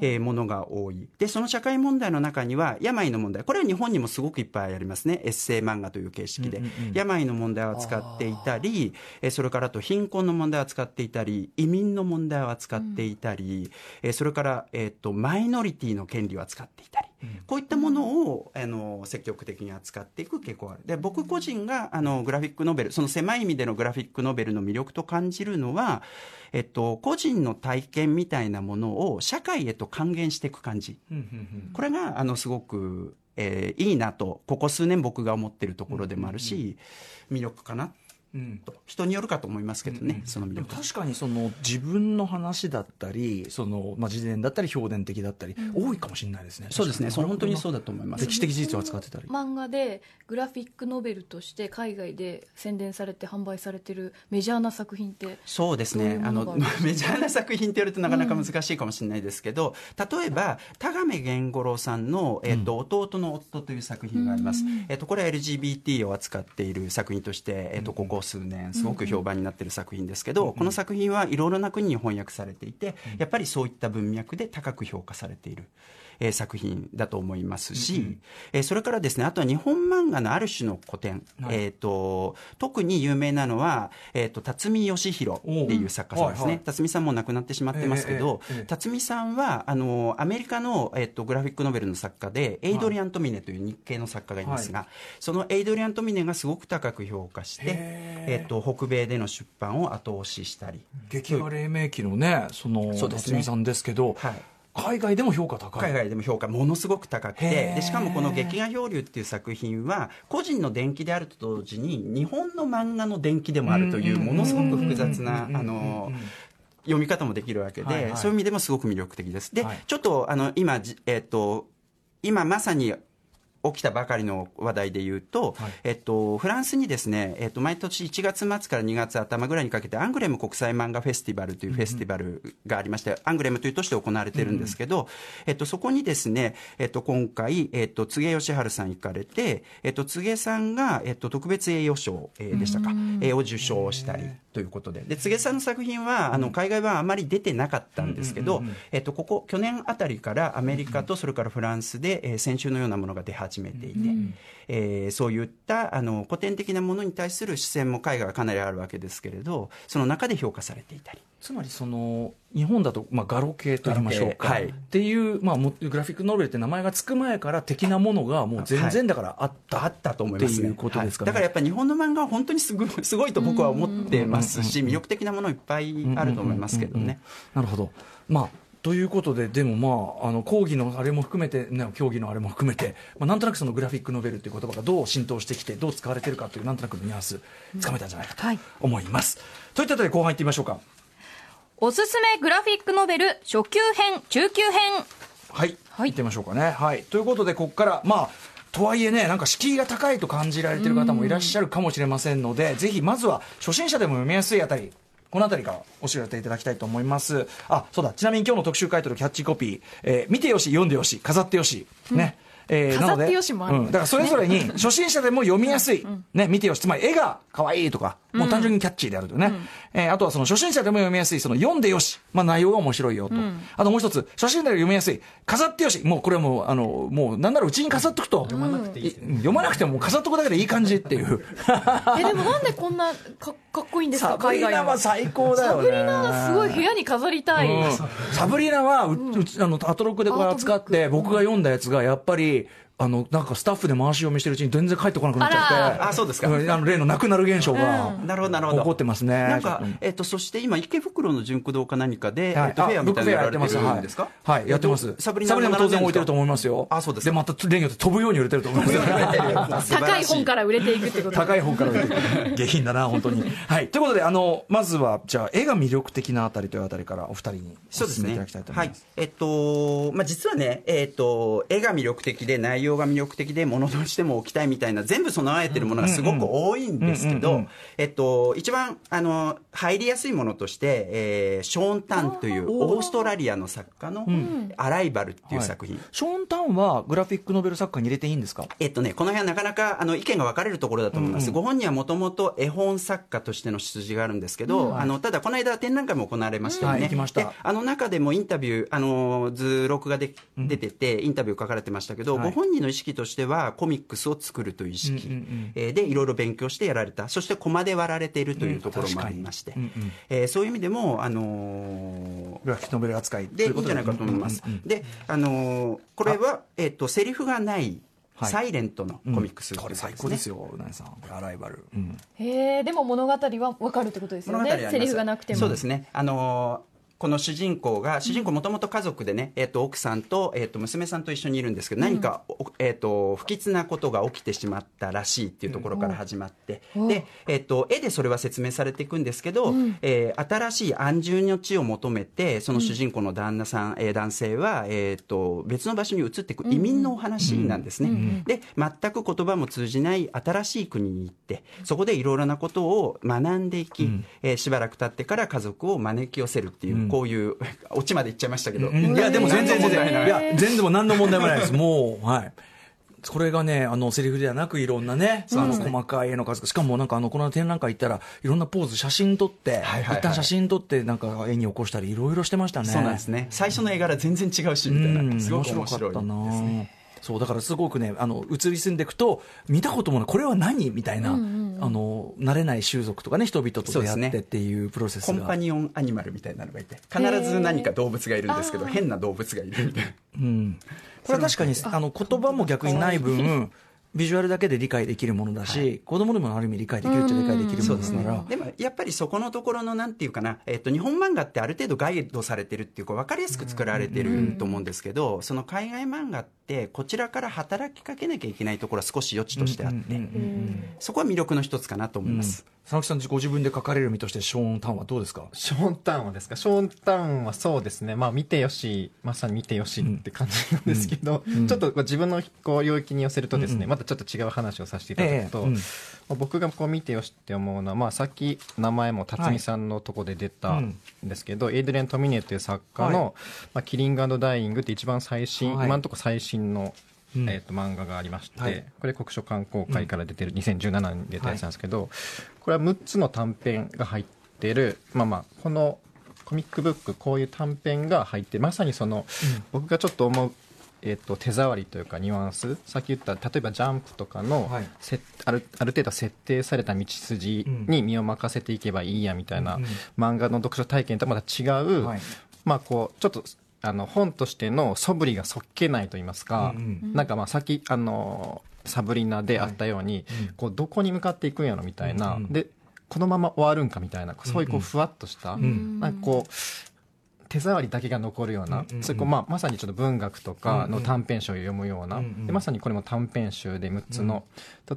えーものが多い。で、その社会問題の中には、病の問題。これは日本にもすごくいっぱいありますね。エッ世漫画という形式で、病の問題を扱っていたり、えー。それからあと貧困の問題を扱っていたり、移民の問題を扱っていたり、えーそれから、えー、とマイノリティの権利を扱っていたり、こういったものをあの積極的に扱っていく傾向がある。で僕個人があのグラフィックノベル、その狭い意味でのグラフィックノベルの魅力と感じるのは、えっと、個人の体験みたいなものを社会へと還元していく感じ。これがあのすごく、えーいいなとここ数年僕が思ってるところでもあるし、魅力かなうんと人によるかと思いますけどね、その魅でも力確かにその自分の話だったりその、まあ、自伝だったり表現的だったり、多いかもしれないですね。そうですね。それ本当にそうだだと思います。歴史的事実を扱ってたり。漫画でグラフィックノベルとして海外で宣伝されて販売されてるメジャーな作品ってそうですね。あの メジャーな作品って言われるとなかなか難しいかもしれないですけど、例えば田亀源五郎さんの、えっと弟の夫」という作品があります、えっとこれは LGBT を扱っている作品として、えっとここ数年すごく評判になっている作品ですけど、この作品はいろいろな国に翻訳されていてやっぱりそういった文脈で高く評価されている。えー作品だと思いますし、えーそれからですねあとは日本漫画のある種の古典、えー、と特に有名なのは、えー、と辰巳義弘っていう作家さんですね、はいはい。辰巳さんもう亡くなってしまってますけど、ええええええ辰巳さんはあのアメリカの、えー、とグラフィックノベルの作家でエイドリアン・トミネという日系の作家がいますが、そのエイドリアン・トミネがすごく高く評価して、へえー、と北米での出版を後押ししたり。劇画黎明期のねそのそね。辰巳さんですけど、はい海外でも評価高い。海外でも評価ものすごく高くへてー。でしかもこの「劇画漂流」っていう作品は個人の伝記であると同時に日本の漫画の伝記でもあるというものすごく複雑なあの読み方もできるわけで、はいはい。そういう意味でもすごく魅力的です。で、はい。ちょっとあの今じえっ、と今まさに起きたばかりの話題で言うと、はい。えっと、フランスにですね、えっと、毎年1月末から2月頭ぐらいにかけて、アングレム国際漫画フェスティバルというフェスティバルがありまして、アングレムという都市で行われてるんですけど、えっと、そこにですね、えっと、今回、えっと、柘義治さん行かれて、えっと、柘さんが、えっと、特別栄誉賞、えーでしたか、えーを受賞したりということで、で、柘さんの作品は、あの、海外版あまり出てなかったんですけど、えっと、ここ、去年あたりからアメリカとそれからフランスで、えー先週のようなものが出始めていて、えーそういったあの古典的なものに対する視線も海外はかなりあるわけですけれどその中で評価されていたり。つまりその日本だと、まあ、ガロ系と言いましょうか、はい。っていう、まあ、もグラフィックノベルって名前がつく前から的なものがもう全然だからあった、あったと思います、ね、いうことですかねはい。だからやっぱり日本の漫画は本当にすごいすごいと僕は思ってますし魅力的なものいっぱいあると思いますけどね。なるほど。まあということで、でもまあ、あの講義のあれも含めて、ね、競技のあれも含めて、まあ、なんとなくそのグラフィックノベルという言葉がどう浸透してきて、どう使われてるかという、なんとなくのニュアンス、つかめたんじゃないかとはい思います。といったあたり、後半いってみましょうか。おすすめグラフィックノベル初級編中級編はい、はい行ってみましょうかね。はい、ということで、ここから、まあ、とはいえね、なんか敷居が高いと感じられてる方もいらっしゃるかもしれませんので、ぜひまずは初心者でも読みやすいあたり、この辺りからお知らせいただきたいと思います。あ、そうだ、ちなみに今日の特集回答の、キャッチコピー、えー見てよし、読んでよし、飾ってよし、ね。えーなので飾ってよしもあるうん、だからそれぞれに初心者でも読みやすい、ね、見てよし、つまり絵が可愛いとか、もう単純にキャッチーであるとね、えーあとはその初心者でも読みやすい、その読んでよし、まあ内容が面白いよと。あともう一つ、初心者で読みやすい、飾ってよし、もうこれはもう、あの、もうなんならうちに飾っとくと。読まなくていい。読まなくても飾っとくだけでいい感じっていう。えでもなんでこんなかかっこいいんですかサブリナは最高だよね。サブリナはすごい部屋に飾りたい、うん。サブリナはう、うちあのアトロックでこれ扱って僕が読んだやつがやっぱり hey, あのなんかスタッフで回し読みしてるうちに全然帰ってこなくなっちゃって。あそうですか。んあの例のなくなる現象がなるほどなるほど。起こってますね。なんかえっと、そして今池袋の純駆動か何かで、はい。えっと、フェアみたいなのやられてるんですか？はい、はいやってます。えっとサブリサブリナも当然置いてると思いまますよ。あそうですか。でまた例によって飛ぶように売れてると思います。高い本から売れていくってこと。高い方から売れてる下品だな本当に。はい。ということであのまずはじゃあ絵が魅力的なあたりというあたりからお二人にそうですね。お勧めいただきたいと思はいいます。えっと、まあ、実はね、えっと、絵が魅力的で、内容が魅力的で、ものとしても置きたいみたいな、全部備えてるものがすごく多いんですけどうんうんうんうん、えっと、一番、あの、入りやすいものとして、えーショーン・タンという、オーストラリアの作家の、アライバルっていう作品。はい。ショーン・タウンはグラフィックノベル作家に入れていいんですか？えっとね、この辺はなかなかあの意見が分かれるところだと思います、ご本人はもともと絵本作家としての出自があるんですけど、あのただ、この間、展覧会も行われましたよね、はい行きました。であの中でもインタビュー、あの図録がで出てて、インタビュー書かれてましたけど、はい。ご本人の意識としてはコミックスを作るという意識、えーでいろいろ勉強してやられた。そしてコマで割られているというところもありまして、えーそういう意味でも、あのーグラフィックノベル扱いで。いいんじゃないかと思います。で、あのーこれは、えっ、と、セリフがない、はい。サイレントのコミックス、これ最高ですよ、うなぎさん。これアライバル。うん。へえでも物語は分かるってことですよね。セリフがなくても。そうですね。あのーこの主人公が、主人公もともと家族でね、えっ、と、奥さんと、えっ、と、娘さんと一緒にいるんですけど、何か、おえっ、と、不吉なことが起きてしまったらしいっていうところから始まって、で、えっ、と、絵でそれは説明されていくんですけど、えー新しい安住の地を求めて、その主人公の旦那さん、えー男性は、えっ、と、別の場所に移っていく移民のお話なんですね。で、全く言葉も通じない新しい国に行って、そこでいろいろなことを学んでいき、えーしばらく経ってから家族を招き寄せるっていう、こういう、オチまで行っちゃいましたけど。いや、でも全然全然、何の問題ないいや、全然もう何の問題もないです。もう、はい。これがね、あの、セリフではなくいろんなね、あの、細かい絵の数しかもなんかあの、この展覧会行ったら、いろんなポーズ、写真撮って、一旦写真撮って、なんか絵に起こしたり、いろいろしてましたね。そうなんですね。最初の絵柄全然違うし、みたいな。すごく面白いかったなですね。そうだからすごくねあの移り住んでいくと見たこともないこれは何？みたいな、あの慣れない種族とかね人々と出会ってっていうプロセスが。コンパニオンアニマルみたいなのがいて、必ず何か動物がいるんですけど、変な動物がいるみたいな。うん、これは確かにあの言葉も逆にない分ビジュアルだけで理解できるものだし、子供でもある意味理解できるっちゃ理解できるものだから、でもやっぱりそこのところのなんていうかな、えっと日本漫画ってある程度ガイドされてるっていうか分かりやすく作られてると思うんですけど、その海外漫画ってこちらから働きかけなきゃいけないところは少し余地としてあって、そこは魅力の一つかなと思います。佐々木さんご自分で書かれる身としてショーン・タンはどうですか？ショーンタンはですか？ショーンタンはそうですね。まあ見てよし、まさに見てよしって感じなんですけど、ちょっと自分のこう領域に寄せるとですね、またちょっと違う話をさせていただくと、ええうん。まあ僕がこう見てよしって思うのは、まあさっき名前も辰巳さんのとこで出たんですけど、エイドリアン・トミネという作家の、はい。まあ、キリングダイイングって一番最新、はい。今のところ最新のうん。えー、と漫画がありまして、はい。これ国書観光会から出てる、2017年に出たやつなんですけど、これは6つの短編が入ってるまあまあこのコミックブックこういう短編が入ってまさにその、僕がちょっと思う、えー、と手触りというかニュアンス。さっき言った例えばジャンプとかの、はい。せあるある程度設定された道筋に身を任せていけばいいやみたいな、うん漫画の読書体験とはまた違う、はい。まあこうちょっとあの本としての素振りがそっけないと言いますか、うんなんかまあさっきあのサブリナであったように、こうどこに向かっていくんやろみたいな、うんでこのまま終わるんかみたいなそういうこうふわっとした、ん。なんかこう手触りだけが残るような、うんそこうまあ、まさにちょっと文学とかの短編集を読むような、うんでまさにこれも短編集で6つの、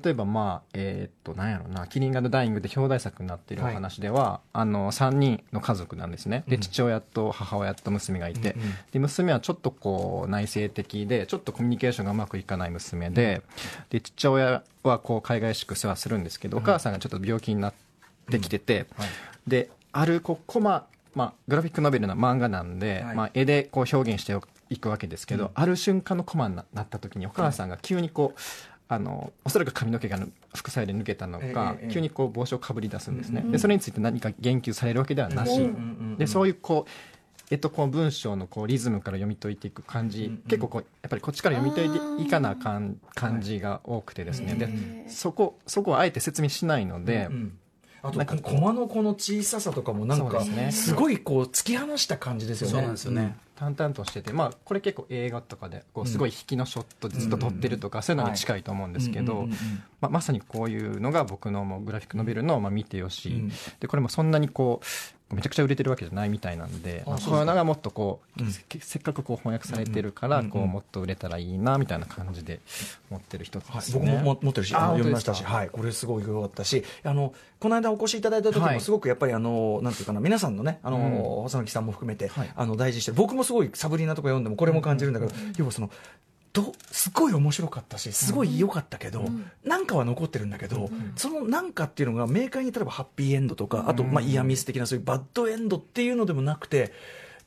例えばまあえーっとなんやろな「キリングダイイング」で表題作になっているお話では、あの3人の家族なんですね。で父親と母親と娘がいて、で娘はちょっとこう内省的でちょっとコミュニケーションがうまくいかない娘でで父親はこう海外しく世話するんですけど、お母さんがちょっと病気になってきてて、であるこうコマ、まあ、グラフィックノベルな漫画なんで、はい。まあ、絵でこう表現していくわけですけど、ある瞬間のコマにななった時にお母さんが急にこう、あのおそらく髪の毛がぬ副作用で抜けたのか、ええええ。急にこう帽子をかぶり出すんですね、でそれについて何か言及されるわけではなし、うんうんでそういうこうえっと、こう文章のこうリズムから読み解いていく感じ、結構こうやっぱりこっちから読み解いていかなあかん感じが多くてですね、でそこそこはあえて説明しないので、うんあとなんかこコマのこの小ささとかもなんかすごいこう突き放した感じですよね。そうなんですよね。淡々としてて、まあ、これ結構映画とかでこうすごい引きのショットでずっと撮ってるとか、そういうのに近いと思うんですけどまあまさにこういうのが僕のもうグラフィックノベルのまあ見てよし、うん。でこれもそんなにこうめちゃくちゃ売れてるわけじゃないみたいなんで、こういうのがもっとこう、うん。せせっかくこう翻訳されてるから、こうもっと売れたらいいなみたいな感じで持ってる一つですね、僕もも持ってるし、読みましたし、はい、これすごい良かったし、あの、この間お越しいただいた時も、はい。すごくやっぱりあの、なんていうかな、皆さんのね、あの、細野木さんも含めて、はい。あの、大事にしてる、僕もすごいサブリナとか読んでも、これも感じるんだけど、要はその、どすごい面白かったし、すごい良かったけど、なんかは残ってるんだけど、そのなんかっていうのが明快に例えばハッピーエンドとか、あと、まあ、イヤーミス的なそういうバッドエンドっていうのでもなくて、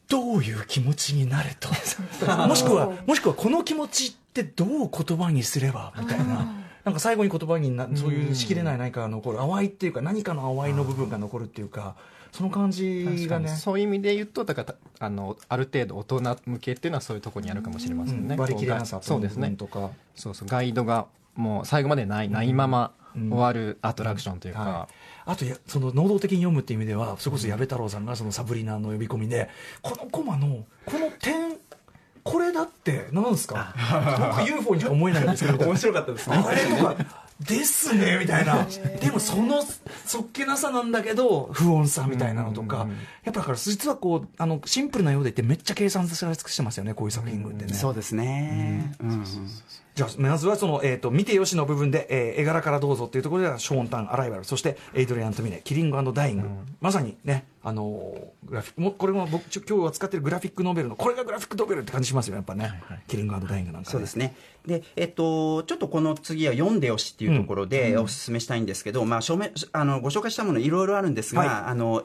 どういう気持ちになれと。もしくは、もしくはこの気持ちってどう言葉にすればみたいな。なんか最後に言葉になそういうしきれない何かが残る淡いっていうか何かの淡いの部分が残るっていうかその感じがね。そういう意味で言うとだからあのある程度大人向けっていうのはそういうところにあるかもしれませんね、割り切れなさそうですね。とかそうそう。ガイドがもう最後までない,、ないまま終わるアトラクションというか、はい。あとやその能動的に読むっていう意味ではそれこそ矢部太郎さんがそのサブリナの呼び込みでこのコマのこの点これだって何ですか？僕 UFO にしか思えないんですけど。面白かったですね。あれとかですね みたいな。でもそのそっけなさなんだけど不穏さみたいなのとか。やっぱだから実はこうあのシンプルなようでいてめっちゃ計算され尽くしてますよねこういう作品群ってね。そうですね。うんうんじゃあ、まずはその、えっ、と、見てよしの部分で、えー絵柄からどうぞっていうところでは、ショーンタン、アライバル、そして、エイドリアン・トミネ、キリングダイイング。まさにね、あのーグラフィック、もうこれも僕、今日扱ってるグラフィックノベルの、これがグラフィックノベルって感じしますよね、やっぱね。キリングダイイングなんか、ね。そうですね。で、えっと、ちょっとこの次は読んでよしっていうところでお勧めしたいんですけど、まあ、証明、あの、ご紹介したものいろいろあるんですが、はいあの、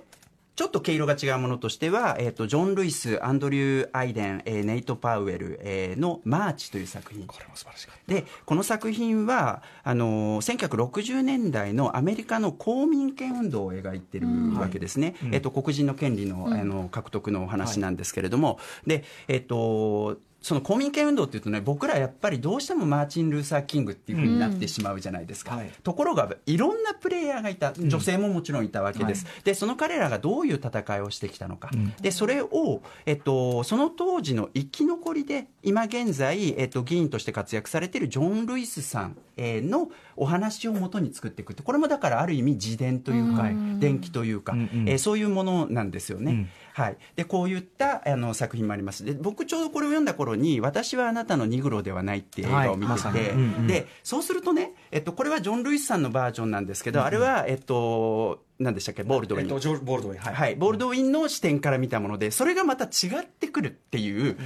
ちょっと毛色が違うものとしては、えっと、ジョン・ルイス、アンドリュー・アイデン、えーネイト・パウエル、えーのマーチという作品。これも素晴らしかっでこの作品はあの1960年代のアメリカの公民権運動を描いてるわけですね、えっと、黒人の権利の,、あの獲得のお話なんですけれども、でえっとその公民権運動っていうとね僕らやっぱりどうしてもマーチン・ルーサー・キングっていうふうになってしまうじゃないですか、はい。ところがいろんなプレイヤーがいた女性ももちろんいたわけです、でその彼らがどういう戦いをしてきたのか、でそれを、えっと、その当時の生き残りで今現在、えっと、議員として活躍されているジョン・ルイスさんえーのお話をもとに作っていくってこれもだからある意味自伝というか、伝記というか、うんうん。えーそういうものなんですよね。はい、でこういったあの作品もあります。で僕ちょうどこれを読んだ頃に「私はあなたのニグロではない」っていう映画を見てて、はいうんうん。でそうするとね、えっと、これはジョン・ルイスさんのバージョンなんですけど、あれは、えっと、何でしたっけ？ボールドウィン、えっと、ボールドウィン。はい。はい、ボールドウィンの視点から見たものでそれがまた違ってくるっていう、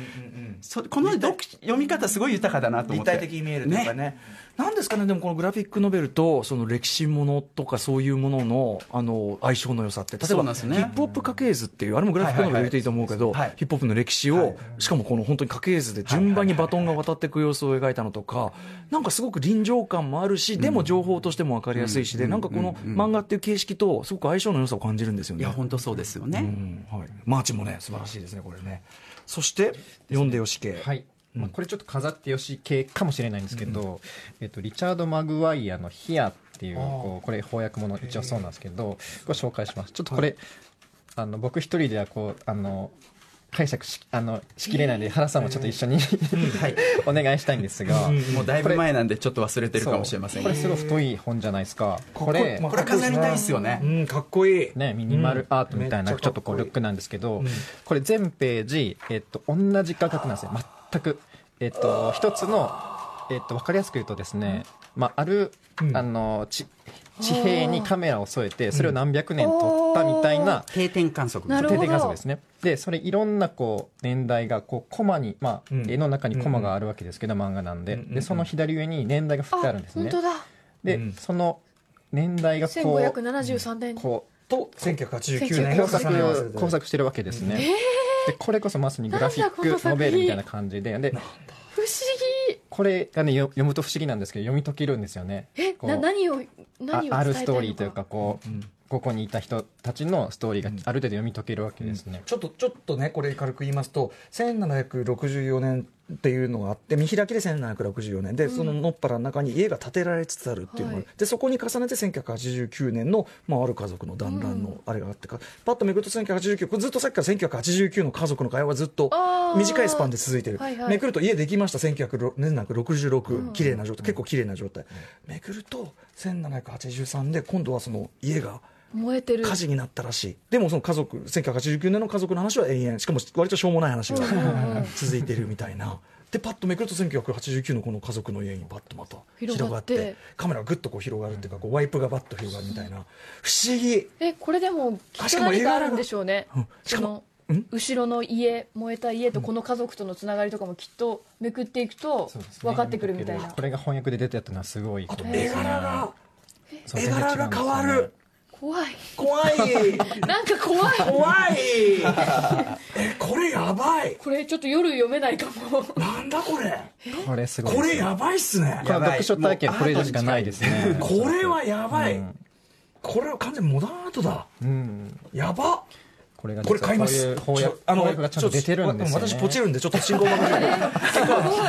そこの読読み方すごい豊かだなと思って。立体的に見えるというかねなんですかねでもこのグラフィックノベルとその歴史ものとかそういうもののあの相性の良さって。例えば、ね。ヒップホップ家系図っていうあれもグラフィックノベル入れていいと思うけど、はい。はいはいヒップホップの歴史を、しかもこの本当に家系図で順番にバトンが渡っていく様子を描いたのとか、なんかすごく臨場感もあるし、でも情報としても分かりやすいしで、なんかこの漫画っていう形式とすごく相性の良さを感じるんですよね。いや本当そうですよね、うん。はい、マーチもね素晴らしいですねこれね。そして読んでよし系、はい、まあ、これちょっと飾ってよし系かもしれないんですけど、えっと、リチャード・マグワイアの「ヒア」っていうこうこれ翻訳もの一応そうなんですけどご紹介します。ちょっとこれ、あの僕一人ではこうあの解釈しあのしきれないので原さんもちょっと一緒に、はい。お願いしたいんですが、もうだいぶ前なんでちょっと忘れてるかもしれません。これすごい太い本じゃないですか。これまあこれ飾りたいですよね、うんかっこいい、ね、ミニマルアートみたいなうん。ちょっとこうルックなんですけど、ん。これ全ページ、えっと、同じ価格なんですよ全く、えっと、一つの、えっと、分かりやすく言うとですね、まあ、ある、うん。あの地地平にカメラを添えてそれを何百年撮ったみたいな定点観測定点観測ですね。でそれいろんなこう年代がこうコマに、まあうん。絵の中にコマがあるわけですけど、漫画なんで,、でその左上に年代が振ってあるんですね。本当だ。で、うん。その年代がこう1573年。こうと1989年。工作工作してるわけですね、でこれこそまさにグラフィックノベルみたいな感じでで不思議これがねよ読むと不思議なんですけど読み解けるんですよね。えな何をあ何をあるストーリーというかこう、ここにいた人たちのストーリーがある程度読み解けるわけですね、ちょっとちょっとねこれ軽く言いますと1764年っていうのがあって見開きで1764年。で、そののっぱらの中に家が建てられつつあるっていうのが、はい。でそこに重ねて1989年の、まあ、ある家族の団らんのあれがあってか、パッとめくると1989これずっとさっきから1989の家族の会話がずっと短いスパンで続いてる、はいはい。めくると家できました1966綺麗な状態。結構綺麗な状態。めくると1783で今度はその家が燃えてる。火事になったらしい。でもその家族1989年の家族の話は永遠しかも割としょうもない話が 続いてるみたいな。でパッとめくると1989のこの家族の家にパッとまた広がって。広がって。カメラがぐっとこう広がるっていうかこうワイプがバッと広がるみたいな。不思議。えこれでもきっとあしかも絵柄が何かあるんでしょうね。うん。しかも後ろの家燃えた家とこの家族とのつながりとかもきっとめくっていくと分かってくるみたいな。これが翻訳で出てたのはすごいこと絵柄が絵柄が変わる怖い。怖い。なんか怖い。怖い。えこれやばい。これちょっと夜読めないかも。なんだこれ。これすごいこれやばいっすね。この読書体験これ以上しかないですね。これはやばい、これは完全にモダンアートだ。うん。やばこれがこれ買います。こういう翻訳翻訳がちゃんと出てるんですよ、ね、私ポチるんでちょっと信号番号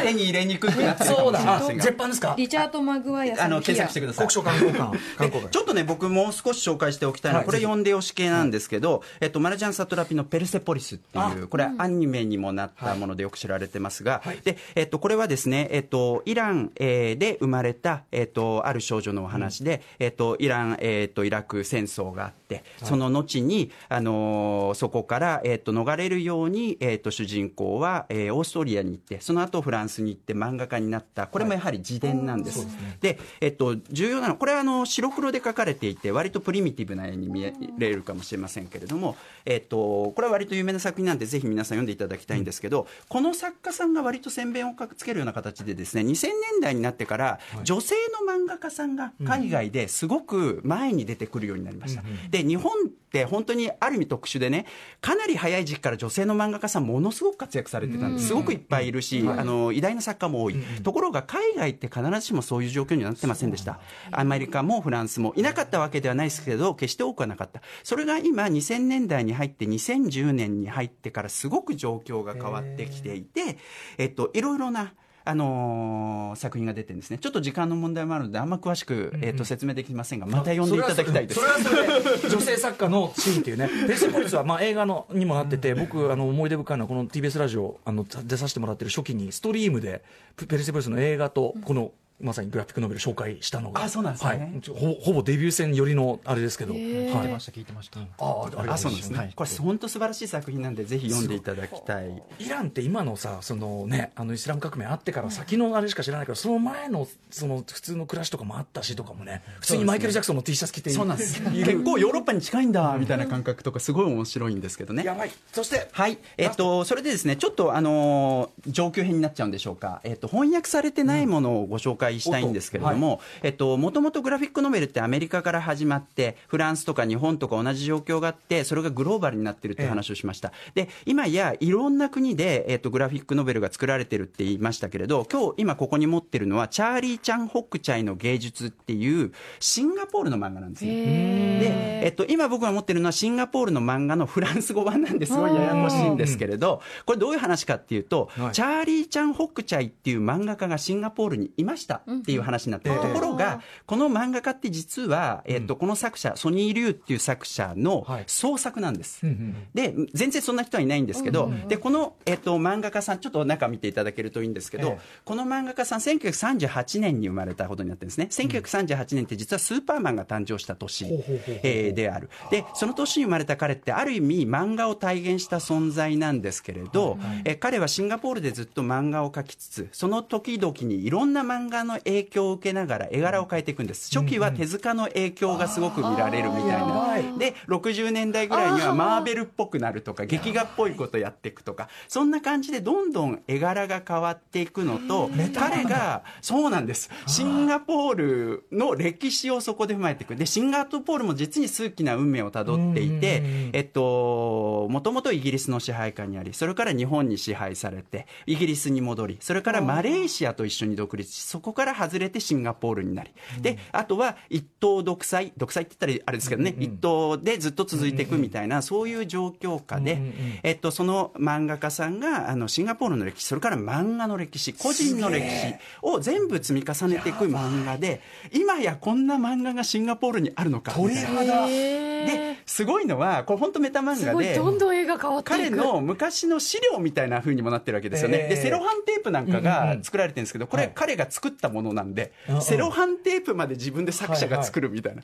手に入れにくくなってるかそうだあもしれませんが絶版ですか？リチャード・マグワイアさあのんの検索してください。国書観光館観光で館ちょっとね僕もう少し紹介しておきたいのは、はいこれ読んでよし系なんですけど、えっと、マルジャン・サトラピの「ペルセポリス」っていうこれアニメにもなったものでよく知られてますが、でえっと、これはですね、えっと、イラン、えーで生まれた、えっと、ある少女のお話で、えっと、イラン、えっと、イラク戦争があってその後に、あのーそこから、えっと、逃れるように、えっと、主人公は、えーオーストリアに行ってその後フランスに行って漫画家になった。これもやはり自伝なんです。でえっと、重要なのはこれはあの白黒で描かれていて割とプリミティブな絵に見えるかもしれませんけれども、えっと、これは割と有名な作品なんでぜひ皆さん読んでいただきたいんですけど、この作家さんが割と宣伝をつけるような形でですね2000年代になってから女性の漫画家さんが海外ですごく前に出てくるようになりました。で日本って本当にある意味特殊でねかなり早い時期から女性の漫画家さんものすごく活躍されてたんです。すごくいっぱいいるし、あの偉大な作家も多い、ところが海外って必ずしもそういう状況にはなってませんでした。アメリカもフランスもいなかったわけではないですけど決して多くはなかった。それが今2000年代に入って2010年に入ってからすごく状況が変わってきていて、えっと、いろいろなあのー作品が出てるんですね。ちょっと時間の問題もあるのであんま詳しく、えっと説明できませんがまた読んでいただきたいです。それはそれで 女性作家のシーンっていうね「ペルセポリスは」まあ映画のにもなってて僕あの思い出深いのはこの TBS ラジオあの出させてもらってる初期にストリームでペペルセポリスの映画とこのまさにグラフィックノベル紹介したのが。あそうなんですね。はい、ほぼほぼデビュー戦寄りのあれですけど、聞いてはいました聞いてました。ああそうなんですね、これ本当素晴らしい作品なんでぜひ読んでいただきたい。イランって今のさそのねあのイスラム革命あってから先のあれしか知らないけどその前のその普通の暮らしとかもあったしとかもね普通にマイケル・ジャクソンの T シャツ着てそうなんです。結構ヨーロッパに近いんだみたいな感覚とかすごい面白いんですけどね。やばい。そしてはい、えっと、それでですね、ちょっと、あのー上級編になっちゃうんでしょうか。えっと、翻訳されてないものをご紹介したいんですけれども、えっと、もともとグラフィックノベルってアメリカから始まって、フランスとか日本とか同じ状況があって、それがグローバルになってるっていう話をしました。で、今やいろんな国で、えっと、グラフィックノベルが作られてるって言いましたけれど、今日、今ここに持ってるのは、チャーリー・チャン・ホックチャイの芸術っていう、シンガポールの漫画なんですよ。で、えっと、今僕が持ってるのはシンガポールの漫画のフランス語版なんですごいややこしいんですけれど、これどういう話かっていうと、はい。チャーリー・チャン・ホックチャイっていう漫画家がシンガポールにいましたっていう話になってる、ところが、この漫画家って実は、えっと、この作者、ソニー・リュウっていう作者のはい。創作なんです。で、全然そんな人はいないんですけど、で、この、えっと、漫画家さん、ちょっと中見ていただけるといいんですけど、ええ。この漫画家さん、1938年に生まれたことになってるんですね。1938年って実はスーパーマンが誕生した年である。で、その年に生まれた彼って、ある意味漫画を体現した存在なんですけれど、えー彼はシンガポールでずっと漫画を描きつつ、その時々にいろんな漫画の影響を受けながら絵柄を変えていくんです。初期は手塚の影響がすごく見られるみたいな。で、60年代ぐらいにはマーベルっぽくなるとか、劇画っぽいことやっていくとか、そんな感じでどんどん絵柄が変わっていくのと、彼が、そうなんです。シンガポールの歴史をそこで踏まえていく。で、シンガポールも実に数奇な運命をたどっていて、えっと、もともとイギリスの支配下にあり、それから日本に支配されて、イギリスに戻り、それからマレーシアと一緒に独立し、そこから外れてシンガポールになり、で、あとは一党独裁、独裁って言ったらあれですけどね、一党でずっと続いていくみたいな、そういう状況下で、えっと、その漫画家さんが、あの、シンガポールの歴史、それから漫画の歴史、個人の歴史を全部積み重ねていく漫画で、今やこんな漫画がシンガポールにあるのか。みたいな。肌で、すごいのは、これ本当メタ漫画で、どんどん変わって彼の昔の資料みたいな風にもなってるわけですよね。えー。で、セロハンテープなんかうんうんうん。が作られてるんですけど、これはい。彼が作ったものなんでセロハンテープまで自分で作者が作るみたいな。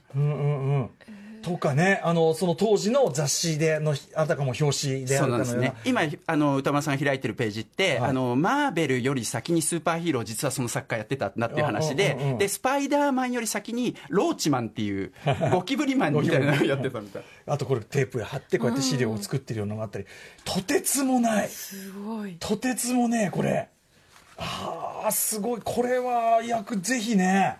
とかねあのその当時の雑誌でのあたかも表紙であそうるかのような。なんですね。今、あの、宇多丸さんが開いてるページって、はい。あの、マーベルより先にスーパーヒーロー、実はその作家やってたなっていう話うんうんうんでうん、で、スパイダーマンより先に、ローチマンっていう、ゴキブリマンみたいなのをやってたみたい。あとこれテープで貼ってこうやって資料を作ってるようなのがあったり。とてつもない。すごい。とてつもねえこれああすごい。これは役ぜひね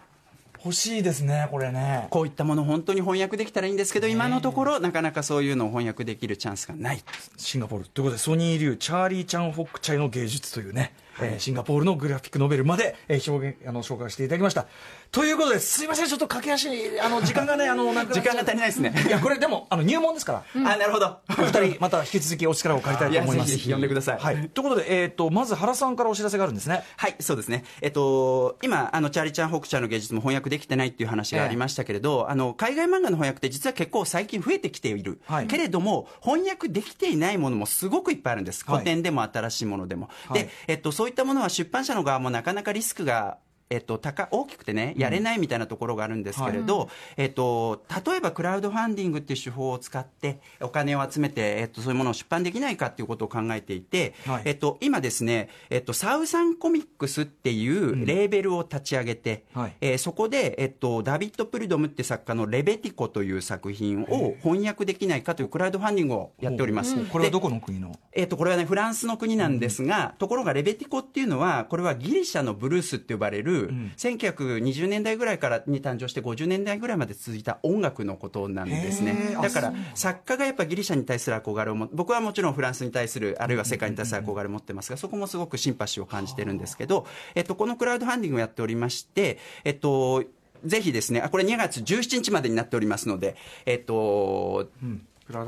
欲しいですねこれね。こういったもの本当に翻訳できたらいいんですけど、今のところなかなかそういうのを翻訳できるチャンスがない。シンガポール。ということでソニー流チャーリー・チャン・ホックチャイの芸術というね、えーシンガポールのグラフィックノベルまで、えー表現あの紹介していただきましたということですいませんちょっと駆け足あの時間がね あの時間が足りないですね。いやこれでもあの入門ですから、あ、なるほど。お二人また引き続きお力を借りたいと思いますぜひ呼んでくださいはい、ということで、えー、とまず原さんからお知らせがあるんですねはい、そうですね。えっと、今、あの、チャーリーちゃん、ホクちゃんの芸術も翻訳できてないっていう話がありましたけれど、あの、海外漫画の翻訳って実は結構最近増えてきている。はいけれども、翻訳できていないものもすごくいっぱいあるんです。はい古典でも新しいものでも。はいで、えっと、そういったものは出版社の側もなかなかリスクが、えっと、高大きくてね、やれないみたいなところがあるんですけれど、えっと、例えばクラウドファンディングっていう手法を使って、お金を集めて、えっと、そういうものを出版できないかっていうことを考えていて、はい。えっと、今ですね、えっと、サウザンコミックスっていうレーベルを立ち上げて、はい。えーそこで、えっと、ダビッド・プリドムって作家のレベティコという作品を翻訳できないかというクラウドファンディングをやっております。でこれはどこの国の？えっとこれはね、フランスの国なんですが、ところがレベティコっていうのは、これはギリシャのブルースって呼ばれる、1920年代ぐらいからに誕生して50年代ぐらいまで続いた音楽のことなんですね。だから、作家がやっぱギリシャに対する憧れをも、僕はもちろんフランスに対する、あるいは世界に対する憧れを持ってますが、そこもすごくシンパシーを感じてるんですけど、えっと、このクラウドファンディングをやっておりまして、えっと、ぜひですね、あ、これ2月17日までになっておりますので、えっと、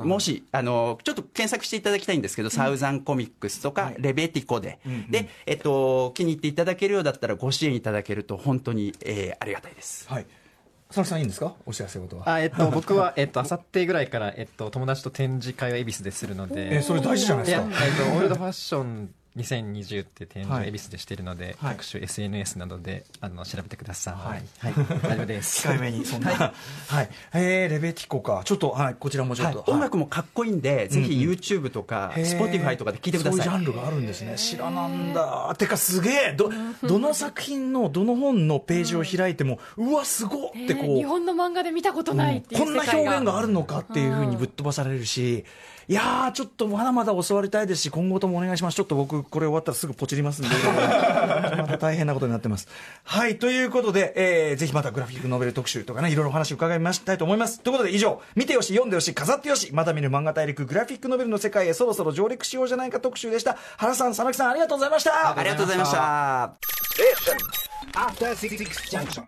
もし、あの、ちょっと検索していただきたいんですけど、サウザンコミックスとか、レベティコで、で、えっと、気に入っていただけるようだったらご支援いただけると本当に、えーありがたいです。はい。佐々木さんいいんですか？お知らせことは。あえっと、僕は、えっと、あさってぐらいから、えっと、友達と展示会を恵比寿でするので、えーそれ大事じゃないですか。えっと、オールドファッション2020って展示はい。を恵比寿でしているので、はい。各種 SNS などであの調べてください。はい。はい、大丈夫です。控えめにそんな。はい、えー、レベティコか。ちょっとはい。こちらもちょっと、はい。音楽もかっこいいんで、ぜひ YouTube とか、Spotify とかで聞いてください。そういうジャンルがあるんですね。知らなんだ。てかすげえ。どどの作品のどの本のページを開いても、うわすごっってこう、えー日本の漫画で見たことないこんな表現があるのかっていうふうにぶっ飛ばされるし、いやー、ちょっとまだまだ教わりたいですし、今後ともお願いします。ちょっと僕、これ終わったらすぐポチりますんで、また大変なことになってます。はい、ということで、えー、ぜひまたグラフィックノベル特集とかね、いろいろお話伺いましたいと思います。ということで以上、見てよし、読んでよし、飾ってよし、まだ見ぬ漫画大陸グラフィックノベルの世界へそろそろ上陸しようじゃないか特集でした。原さん、佐々木さん、ありがとうございました。ありがとうございました。After Six Junction.